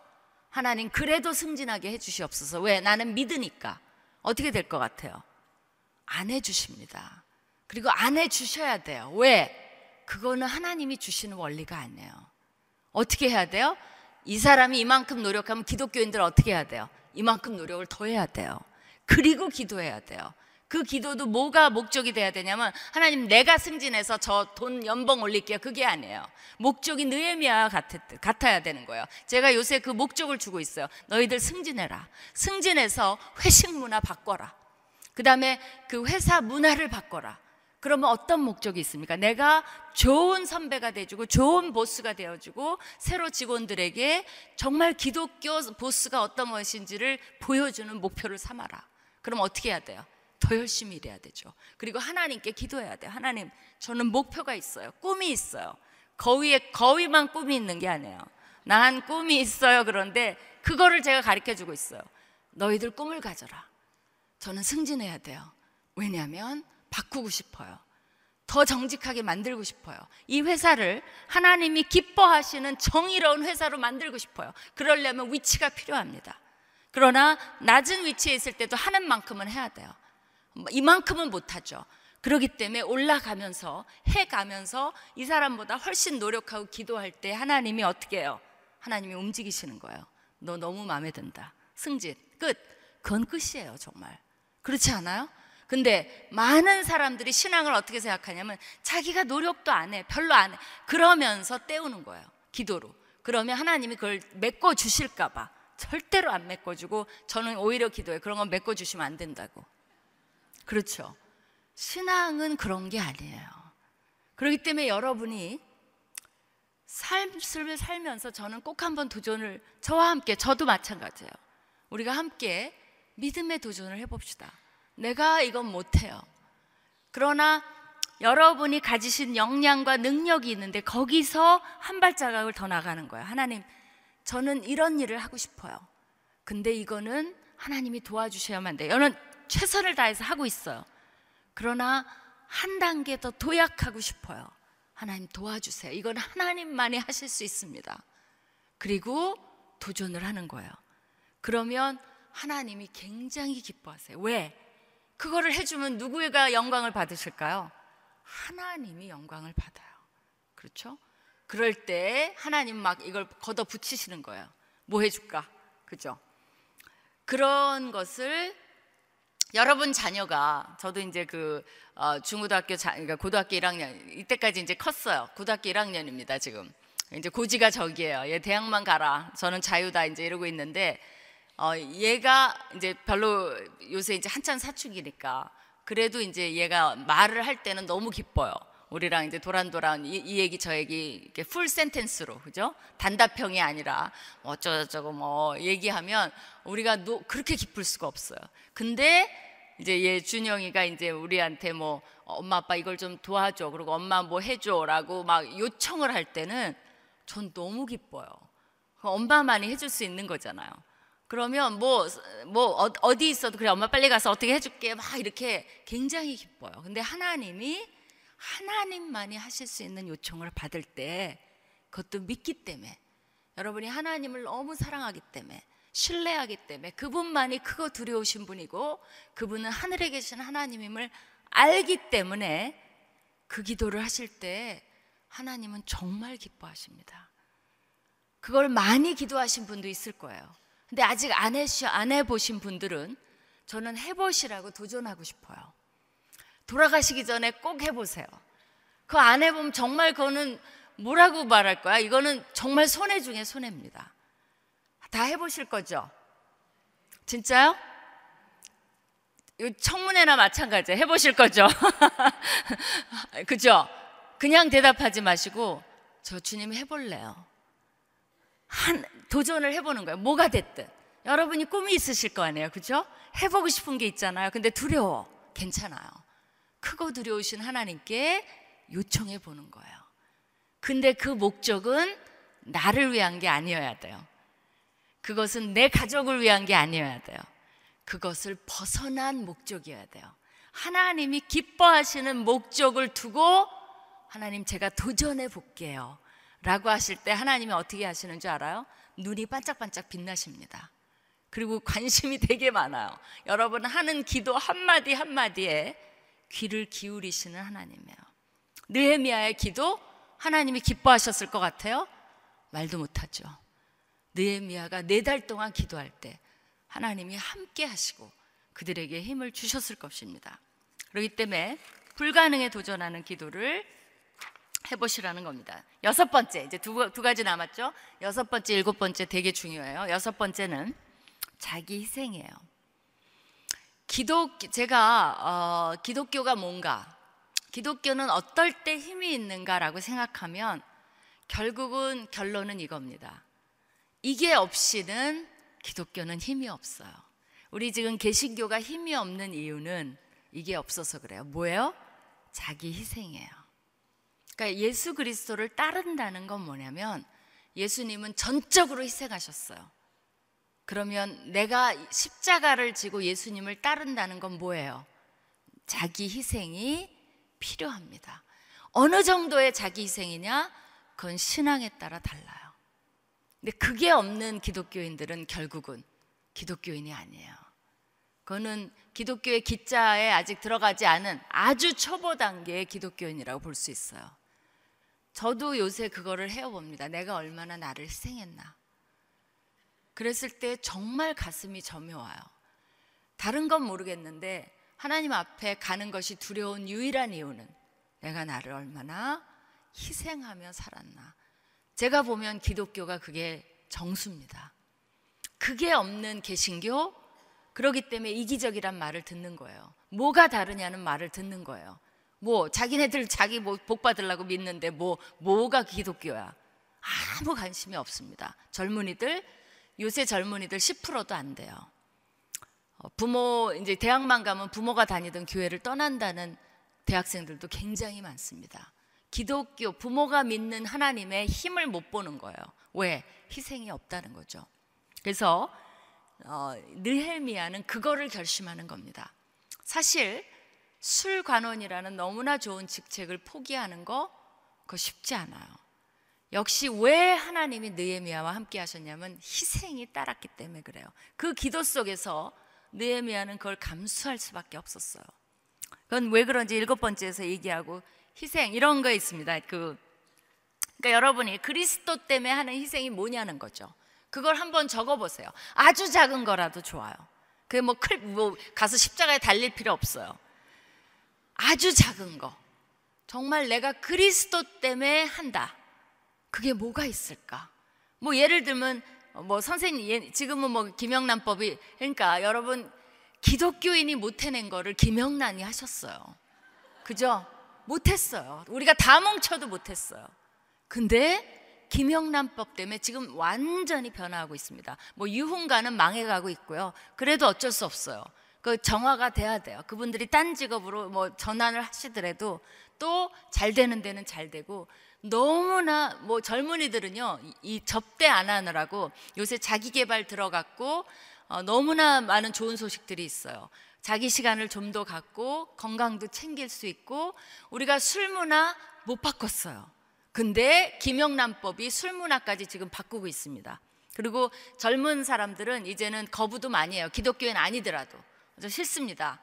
하나님, 그래도 승진하게 해주시옵소서. 왜? 나는 믿으니까. 어떻게 될 것 같아요? 안 해주십니다. 그리고 안 해주셔야 돼요. 왜? 그거는 하나님이 주시는 원리가 아니에요. 어떻게 해야 돼요? 이 사람이 이만큼 노력하면 기독교인들 어떻게 해야 돼요? 이만큼 노력을 더 해야 돼요. 그리고 기도해야 돼요. 그 기도도 뭐가 목적이 돼야 되냐면 하나님 내가 승진해서 저 돈 연봉 올릴게요. 그게 아니에요. 목적이 느헤미야 같아야 되는 거예요. 제가 요새 그 목적을 주고 있어요. 너희들 승진해라. 승진해서 회식 문화 바꿔라. 그 다음에 그 회사 문화를 바꿔라. 그러면 어떤 목적이 있습니까? 내가 좋은 선배가 돼주고 좋은 보스가 되어주고 새로 직원들에게 정말 기독교 보스가 어떤 것인지를 보여주는 목표를 삼아라. 그럼 어떻게 해야 돼요? 더 열심히 일해야 되죠. 그리고 하나님께 기도해야 돼요. 하나님, 저는 목표가 있어요. 꿈이 있어요. 거위에 거위만 꿈이 있는 게 아니에요. 난 꿈이 있어요. 그런데 그거를 제가 가르쳐 주고 있어요. 너희들 꿈을 가져라. 저는 승진해야 돼요. 왜냐하면 바꾸고 싶어요. 더 정직하게 만들고 싶어요. 이 회사를 하나님이 기뻐하시는 정의로운 회사로 만들고 싶어요. 그러려면 위치가 필요합니다. 그러나 낮은 위치에 있을 때도 하는 만큼은 해야 돼요. 뭐 이만큼은 못하죠. 그러기 때문에 올라가면서 해가면서 이 사람보다 훨씬 노력하고 기도할 때 하나님이 어떻게 해요? 하나님이 움직이시는 거예요. 너 너무 마음에 든다. 승진 끝. 그건 끝이에요, 정말. 그렇지 않아요? 근데 많은 사람들이 신앙을 어떻게 생각하냐면 자기가 노력도 안 해. 별로 안 해. 그러면서 때우는 거예요. 기도로. 그러면 하나님이 그걸 메꿔 주실까 봐. 절대로 안 메꿔주고 저는 오히려 기도해. 그런 건 메꿔주시면 안 된다고. 그렇죠. 신앙은 그런 게 아니에요. 그렇기 때문에 여러분이 삶을 살면서 저는 꼭 한번 도전을 저와 함께 저도 마찬가지예요. 우리가 함께 믿음의 도전을 해봅시다. 내가 이건 못해요. 그러나 여러분이 가지신 역량과 능력이 있는데 거기서 한 발자국을 더 나가는 거예요. 하나님, 저는 이런 일을 하고 싶어요. 근데 이거는 하나님이 도와주셔야만 돼요. 최선을 다해서 하고 있어요. 그러나 한 단계 더 도약하고 싶어요. 하나님 도와주세요. 이건 하나님만이 하실 수 있습니다. 그리고 도전을 하는 거예요. 그러면 하나님이 굉장히 기뻐하세요. 왜? 그거를 해주면 누구가 영광을 받으실까요? 하나님이 영광을 받아요. 그렇죠? 그럴 때 하나님 막 이걸 걷어 붙이시는 거예요. 뭐 해줄까? 그죠? 그런 것을 여러분 자녀가 저도 이제 그 어, 중고등학교 자, 그러니까 고등학교 1학년 이때까지 이제 컸어요. 고등학교 1학년입니다 지금. 이제 고지가 저기예요. 얘 대학만 가라. 저는 자유다 이제 이러고 있는데 어, 얘가 이제 별로 요새 이제 한참 사춘기니까 그래도 이제 얘가 말을 할 때는 너무 기뻐요. 우리랑 이제 도란도란 이, 이 얘기 저 얘기 이렇게 풀 센텐스로 그죠? 단답형이 아니라 뭐 어쩌고저쩌고 뭐 얘기하면 우리가 노, 그렇게 기쁠 수가 없어요. 근데 이제 얘 준영이가 이제 우리한테 뭐 엄마 아빠 이걸 좀 도와줘 그리고 엄마 뭐 해줘라고 막 요청을 할 때는 전 너무 기뻐요. 엄마만이 해줄 수 있는 거잖아요. 그러면 뭐, 뭐, 어, 어디 있어도 그래, 엄마 빨리 가서 어떻게 해줄게. 막 이렇게 굉장히 기뻐요. 근데 하나님이 하나님만이 하실 수 있는 요청을 받을 때 그것도 믿기 때문에 여러분이 하나님을 너무 사랑하기 때문에 신뢰하기 때문에 그분만이 크고 두려우신 분이고 그분은 하늘에 계신 하나님임을 알기 때문에 그 기도를 하실 때 하나님은 정말 기뻐하십니다. 그걸 많이 기도하신 분도 있을 거예요. 근데 아직 안, 해시, 안 해보신 분들은 저는 해보시라고 도전하고 싶어요. 돌아가시기 전에 꼭 해보세요. 그안 해보면 정말 그거는 뭐라고 말할 거야? 이거는 정말 손해 중에 손해입니다. 다 해보실 거죠? 진짜요? 청문회나 마찬가지예요. 해보실 거죠? 그죠? 그냥 대답하지 마시고 저 주님 해볼래요. 한 도전을 해보는 거예요. 뭐가 됐든 여러분이 꿈이 있으실 거 아니에요, 그죠? 해보고 싶은 게 있잖아요. 근데 두려워. 괜찮아요. 크고 두려우신 하나님께 요청해 보는 거예요. 근데 그 목적은 나를 위한 게 아니어야 돼요. 그것은 내 가족을 위한 게 아니어야 돼요. 그것을 벗어난 목적이어야 돼요. 하나님이 기뻐하시는 목적을 두고 하나님 제가 도전해 볼게요. 라고 하실 때 하나님이 어떻게 하시는 줄 알아요? 눈이 반짝반짝 빛나십니다. 그리고 관심이 되게 많아요. 여러분 하는 기도 한마디 한마디에 귀를 기울이시는 하나님이에요. 느헤미야의 기도 하나님이 기뻐하셨을 것 같아요? 말도 못하죠. 느헤미야가 네 달 동안 기도할 때 하나님이 함께 하시고 그들에게 힘을 주셨을 것입니다. 그렇기 때문에 불가능에 도전하는 기도를 해보시라는 겁니다. 여섯 번째, 이제 두, 두 가지 남았죠? 여섯 번째, 일곱 번째 되게 중요해요. 여섯 번째는 자기 희생이에요. 기독, 제가, 어, 기독교가 뭔가, 기독교는 어떨 때 힘이 있는가라고 생각하면 결국은 결론은 이겁니다. 이게 없이는 기독교는 힘이 없어요. 우리 지금 개신교가 힘이 없는 이유는 이게 없어서 그래요. 뭐예요? 자기 희생이에요. 그러니까 예수 그리스도를 따른다는 건 뭐냐면 예수님은 전적으로 희생하셨어요. 그러면 내가 십자가를 지고 예수님을 따른다는 건 뭐예요? 자기 희생이 필요합니다. 어느 정도의 자기 희생이냐? 그건 신앙에 따라 달라요. 근데 그게 없는 기독교인들은 결국은 기독교인이 아니에요. 그거는 기독교의 기자에 아직 들어가지 않은 아주 초보 단계의 기독교인이라고 볼 수 있어요. 저도 요새 그거를 해봅니다. 내가 얼마나 나를 희생했나. 그랬을 때 정말 가슴이 점여와요. 다른 건 모르겠는데 하나님 앞에 가는 것이 두려운 유일한 이유는 내가 나를 얼마나 희생하며 살았나. 제가 보면 기독교가 그게 정수입니다. 그게 없는 개신교, 그러기 때문에 이기적이란 말을 듣는 거예요. 뭐가 다르냐는 말을 듣는 거예요. 뭐 자기네들 자기 뭐 복 받으려고 믿는데 뭐 뭐가 기독교야? 아무 관심이 없습니다. 젊은이들 요새 젊은이들 10%도 안 돼요. 어, 부모 이제 대학만 가면 부모가 다니던 교회를 떠난다는 대학생들도 굉장히 많습니다. 기독교 부모가 믿는 하나님의 힘을 못 보는 거예요. 왜? 희생이 없다는 거죠. 그래서 어, 느헤미야는 그거를 결심하는 겁니다. 사실 술관원이라는 너무나 좋은 직책을 포기하는 거 그거 쉽지 않아요. 역시 왜 하나님이 느헤미야와 함께 하셨냐면 희생이 따랐기 때문에 그래요. 그 기도 속에서 느헤미야는 그걸 감수할 수밖에 없었어요. 그건 왜 그런지 일곱 번째에서 얘기하고 희생 이런 거 있습니다. 그 그러니까 여러분이 그리스도 때문에 하는 희생이 뭐냐는 거죠. 그걸 한번 적어 보세요. 아주 작은 거라도 좋아요. 그게 뭐, 클, 뭐 가서 십자가에 달릴 필요 없어요. 아주 작은 거. 정말 내가 그리스도 때문에 한다. 그게 뭐가 있을까? 뭐 예를 들면 뭐 선생님 지금은 뭐 김영란법이 그러니까 여러분 기독교인이 못 해낸 거를 김영란이 하셨어요. 그죠? 못했어요. 우리가 다 뭉쳐도 못했어요. 근데 김영란법 때문에 지금 완전히 변화하고 있습니다. 뭐 유흥가는 망해가고 있고요. 그래도 어쩔 수 없어요. 그 정화가 돼야 돼요. 그분들이 딴 직업으로 뭐 전환을 하시더라도 또 잘 되는 데는 잘 되고 너무나 뭐 젊은이들은요 이 접대 안 하느라고 요새 자기 개발 들어갔고 어, 너무나 많은 좋은 소식들이 있어요. 자기 시간을 좀 더 갖고 건강도 챙길 수 있고 우리가 술 문화 못 바꿨어요. 근데 김영란법이 술 문화까지 지금 바꾸고 있습니다. 그리고 젊은 사람들은 이제는 거부도 많이 해요. 기독교인 아니더라도. 싫습니다.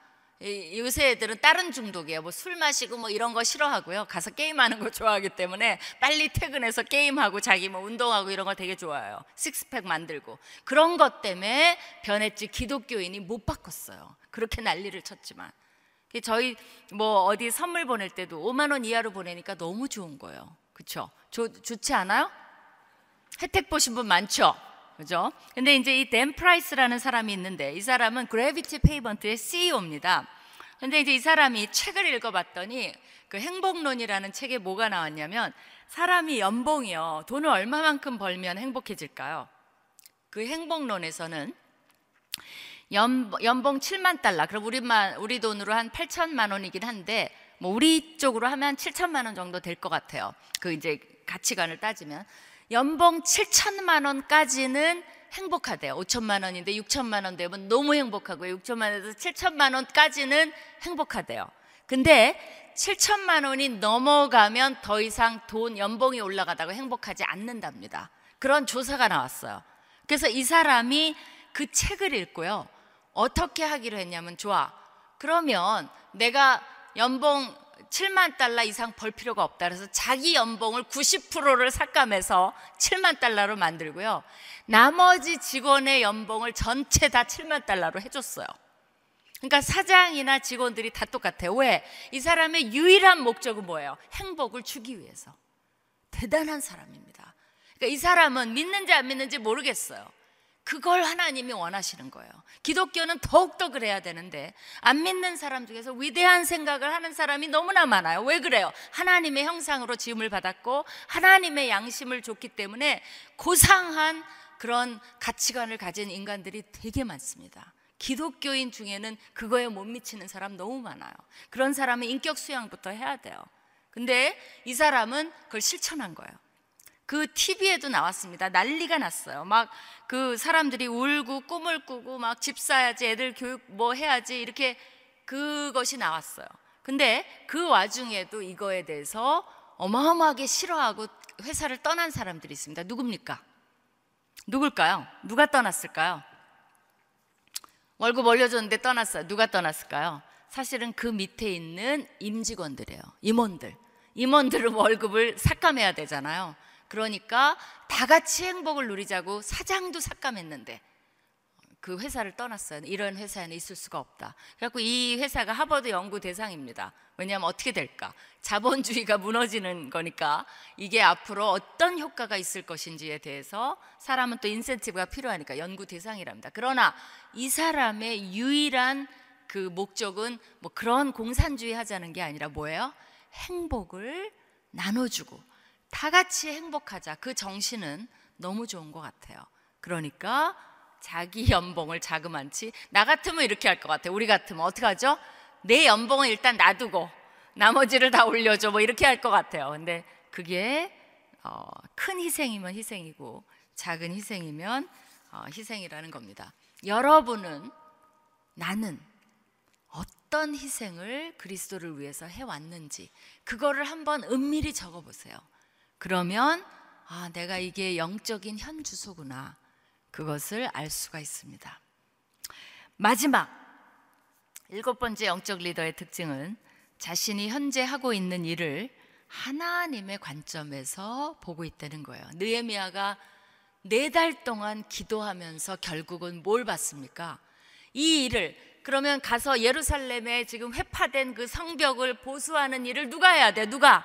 요새 애들은 다른 중독이에요. 뭐 술 마시고 뭐 이런 거 싫어하고요. 가서 게임하는 거 좋아하기 때문에 빨리 퇴근해서 게임하고 자기 뭐 운동하고 이런 거 되게 좋아해요. 식스팩 만들고. 그런 것 때문에 변했지 기독교인이 못 바꿨어요. 그렇게 난리를 쳤지만. 저희 뭐 어디 선물 보낼 때도 5만 원 이하로 보내니까 너무 좋은 거예요. 그렇죠? 좋지 않아요? 혜택 보신 분 많죠? 그죠? 근데 이제 이 댄 프라이스라는 사람이 있는데 이 사람은 Gravity Payments의 CEO입니다. 근데 이제 이 사람이 책을 읽어봤더니 그 행복론이라는 책에 뭐가 나왔냐면 사람이 연봉이요. 돈을 얼마만큼 벌면 행복해질까요? 그 행복론에서는 연, 연봉 7만 달러. 그럼 우리만 우리 돈으로 한 8천만 원이긴 한데 뭐 우리 쪽으로 하면 7천만 원 정도 될 것 같아요. 그 이제 가치관을 따지면 연봉 7천만 원까지는 행복하대요. 5천만 원인데 6천만 원 되면 너무 행복하고요. 6천만 원에서 7천만 원까지는 행복하대요. 근데 7천만 원이 넘어가면 더 이상 돈 연봉이 올라가다가 행복하지 않는답니다. 그런 조사가 나왔어요. 그래서 이 사람이 그 책을 읽고요. 어떻게 하기로 했냐면 좋아. 그러면 내가 연봉 7만 달러 이상 벌 필요가 없다. 그래서 자기 연봉을 90%를 삭감해서 7만 달러로 만들고요. 나머지 직원의 연봉을 전체 다 7만 달러로 해줬어요. 그러니까 사장이나 직원들이 다 똑같아요. 왜? 이 사람의 유일한 목적은 뭐예요? 행복을 주기 위해서. 대단한 사람입니다. 그러니까 이 사람은 믿는지 안 믿는지 모르겠어요. 그걸 하나님이 원하시는 거예요. 기독교는 더욱더 그래야 되는데 안 믿는 사람 중에서 위대한 생각을 하는 사람이 너무나 많아요. 왜 그래요? 하나님의 형상으로 지음을 받았고 하나님의 양심을 줬기 때문에 고상한 그런 가치관을 가진 인간들이 되게 많습니다. 기독교인 중에는 그거에 못 미치는 사람 너무 많아요. 그런 사람은 인격 수양부터 해야 돼요. 근데 이 사람은 그걸 실천한 거예요. 그 TV에도 나왔습니다. 난리가 났어요. 막 그 사람들이 울고 꿈을 꾸고 막 집 사야지 애들 교육 뭐 해야지 이렇게 그것이 나왔어요. 근데 그 와중에도 이거에 대해서 어마어마하게 싫어하고 회사를 떠난 사람들이 있습니다. 누굽니까? 누굴까요? 누가 떠났을까요? 월급 올려줬는데 떠났어요. 누가 떠났을까요? 사실은 그 밑에 있는 임직원들이에요. 임원들. 임원들은 월급을 삭감해야 되잖아요. 그러니까 다 같이 행복을 누리자고 사장도 삭감했는데 그 회사를 떠났어요. 이런 회사에는 있을 수가 없다. 그래갖고 이 회사가 하버드 연구 대상입니다. 왜냐하면 어떻게 될까? 자본주의가 무너지는 거니까 이게 앞으로 어떤 효과가 있을 것인지에 대해서 사람은 또 인센티브가 필요하니까 연구 대상이랍니다. 그러나 이 사람의 유일한 그 목적은 뭐 그런 공산주의 하자는 게 아니라 뭐예요? 행복을 나눠주고 다 같이 행복하자. 그 정신은 너무 좋은 것 같아요. 그러니까 자기 연봉을 자그만치 나 같으면 이렇게 할 것 같아요. 우리 같으면 어떻게 하죠? 내 연봉은 일단 놔두고 나머지를 다 올려줘. 뭐 이렇게 할 것 같아요. 근데 그게 어, 큰 희생이면 희생이고 작은 희생이면 어, 희생이라는 겁니다. 여러분은 나는 어떤 희생을 그리스도를 위해서 해왔는지 그거를 한번 은밀히 적어보세요. 그러면 아, 내가 이게 영적인 현 주소구나. 그것을 알 수가 있습니다. 마지막 일곱 번째 영적 리더의 특징은 자신이 현재 하고 있는 일을 하나님의 관점에서 보고 있다는 거예요. 느헤미야가 네 달 동안 기도하면서 결국은 뭘 받습니까? 이 일을 그러면 가서 예루살렘에 지금 회파된 그 성벽을 보수하는 일을 누가 해야 돼? 누가?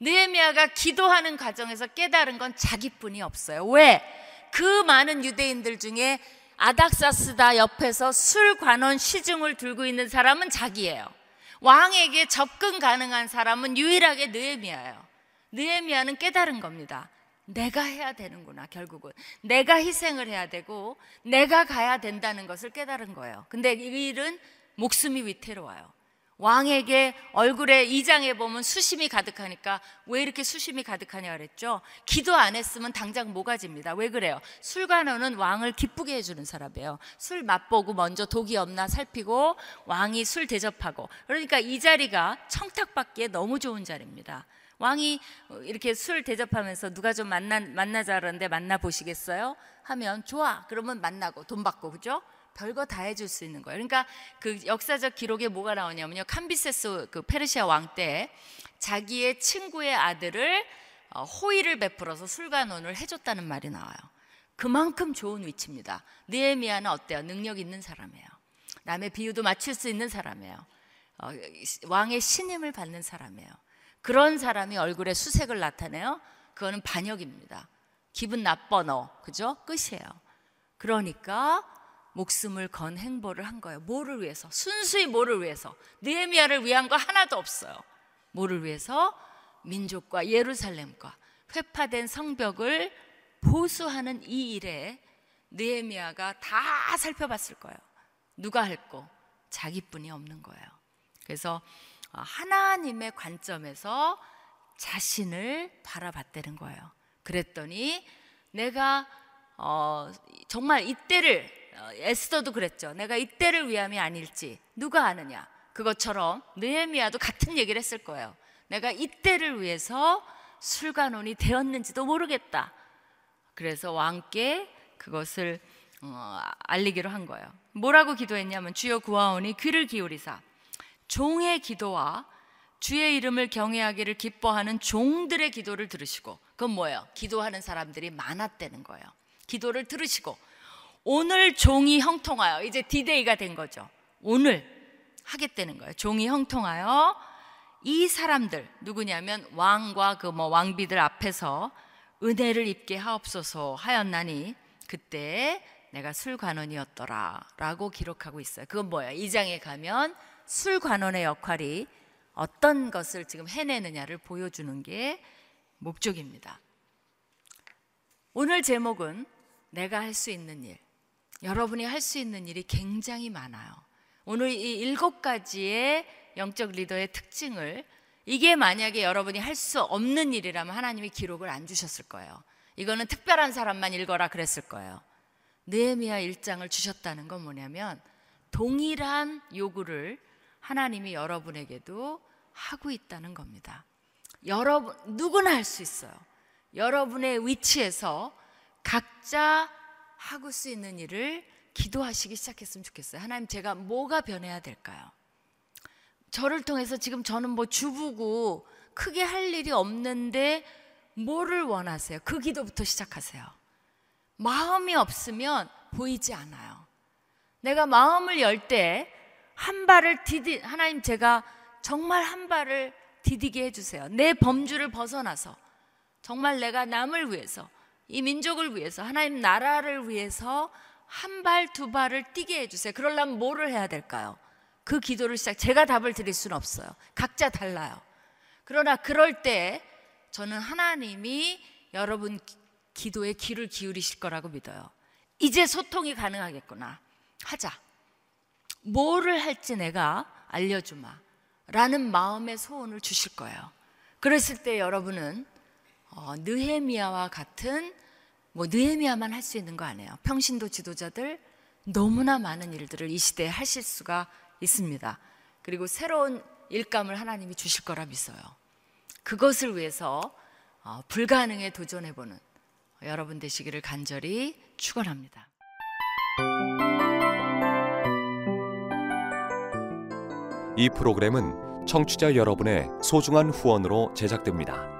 느헤미야가 기도하는 과정에서 깨달은 건 자기뿐이 없어요. 왜? 그 많은 유대인들 중에 아닥사스다 옆에서 술 관원 시중을 들고 있는 사람은 자기예요. 왕에게 접근 가능한 사람은 유일하게 느헤미야예요. 느헤미야는 깨달은 겁니다. 내가 해야 되는구나 결국은 내가 희생을 해야 되고 내가 가야 된다는 것을 깨달은 거예요. 근데 이 일은 목숨이 위태로워요. 왕에게 얼굴에 이장에 보면 수심이 가득하니까 왜 이렇게 수심이 가득하냐 그랬죠? 기도 안 했으면 당장 모가집니다. 왜 그래요? 술관원은 왕을 기쁘게 해주는 사람이에요. 술 맛보고 먼저 독이 없나 살피고 왕이 술 대접하고 그러니까 이 자리가 청탁받기에 너무 좋은 자리입니다. 왕이 이렇게 술 대접하면서 누가 좀 만나, 만나자 그러는데 만나 보시겠어요? 하면 좋아. 그러면 만나고 돈 받고 그죠? 별거 다 해줄 수 있는 거예요. 그러니까 그 역사적 기록에 뭐가 나오냐면요. 캄비세스 그 페르시아 왕 때 자기의 친구의 아들을 어, 호의를 베풀어서 술관원을 해줬다는 말이 나와요. 그만큼 좋은 위치입니다. 느헤미야는 어때요? 능력 있는 사람이에요. 남의 비유도 맞출 수 있는 사람이에요. 어, 왕의 신임을 받는 사람이에요. 그런 사람이 얼굴에 수색을 나타내요. 그거는 반역입니다. 기분 나빠 너, 그죠? 끝이에요. 그러니까 목숨을 건 행보를 한 거예요. 뭐를 위해서? 순수히 뭐를 위해서? 느헤미야를 위한 거 하나도 없어요. 뭐를 위해서? 민족과 예루살렘과 회파된 성벽을 보수하는 이 일에 느헤미야가 다 살펴봤을 거예요. 누가 할 거? 자기뿐이 없는 거예요. 그래서 하나님의 관점에서 자신을 바라봤다는 거예요. 그랬더니 내가 어, 정말 이때를 어, 에스더도 그랬죠. 내가 이때를 위함이 아닐지 누가 아느냐. 그것처럼 느헤미야도 같은 얘기를 했을 거예요. 내가 이때를 위해서 술관원이 되었는지도 모르겠다. 그래서 왕께 그것을 어, 알리기로 한 거예요. 뭐라고 기도했냐면 주여 구하오니 귀를 기울이사 종의 기도와 주의 이름을 경외하기를 기뻐하는 종들의 기도를 들으시고 그건 뭐예요? 기도하는 사람들이 많았다는 거예요. 기도를 들으시고 오늘 종이 형통하여 이제 디데이가 된 거죠. 오늘 하겠다는 거예요. 종이 형통하여 이 사람들 누구냐면 왕과 그 뭐 왕비들 앞에서 은혜를 입게 하옵소서 하였나니 그때 내가 술관원이었더라라고 기록하고 있어요. 그건 뭐야? 이 장에 가면 술관원의 역할이 어떤 것을 지금 해내느냐를 보여주는 게 목적입니다. 오늘 제목은 내가 할 수 있는 일. 여러분이 할 수 있는 일이 굉장히 많아요. 오늘 이 일곱 가지의 영적 리더의 특징을 이게 만약에 여러분이 할 수 없는 일이라면 하나님이 기록을 안 주셨을 거예요. 이거는 특별한 사람만 읽어라 그랬을 거예요. 느헤미야 1장을 주셨다는 건 뭐냐면 동일한 요구를 하나님이 여러분에게도 하고 있다는 겁니다. 여러분 누구나 할 수 있어요. 여러분의 위치에서 각자 하고 수 있는 일을 기도하시기 시작했으면 좋겠어요. 하나님 제가 뭐가 변해야 될까요? 저를 통해서 지금 저는 뭐 주부고 크게 할 일이 없는데 뭐를 원하세요? 그 기도부터 시작하세요. 마음이 없으면 보이지 않아요. 내가 마음을 열 때 한 발을 디디 하나님 제가 정말 한 발을 디디게 해주세요. 내 범주를 벗어나서 정말 내가 남을 위해서 이 민족을 위해서 하나님 나라를 위해서 한 발 두 발을 뛰게 해주세요. 그러려면 뭐를 해야 될까요? 그 기도를 시작. 제가 답을 드릴 수는 없어요. 각자 달라요. 그러나 그럴 때 저는 하나님이 여러분 기도에 귀를 기울이실 거라고 믿어요. 이제 소통이 가능하겠구나. 하자. 뭐를 할지 내가 알려주마. 라는 마음의 소원을 주실 거예요. 그랬을 때 여러분은 어, 느헤미야와 같은 뭐 느헤미야만 할 수 있는 거 아니에요. 평신도 지도자들 너무나 많은 일들을 이 시대에 하실 수가 있습니다. 그리고 새로운 일감을 하나님이 주실 거라 믿어요. 그것을 위해서 어, 불가능에 도전해 보는 여러분 되시기를 간절히 축원합니다. 이 프로그램은 청취자 여러분의 소중한 후원으로 제작됩니다.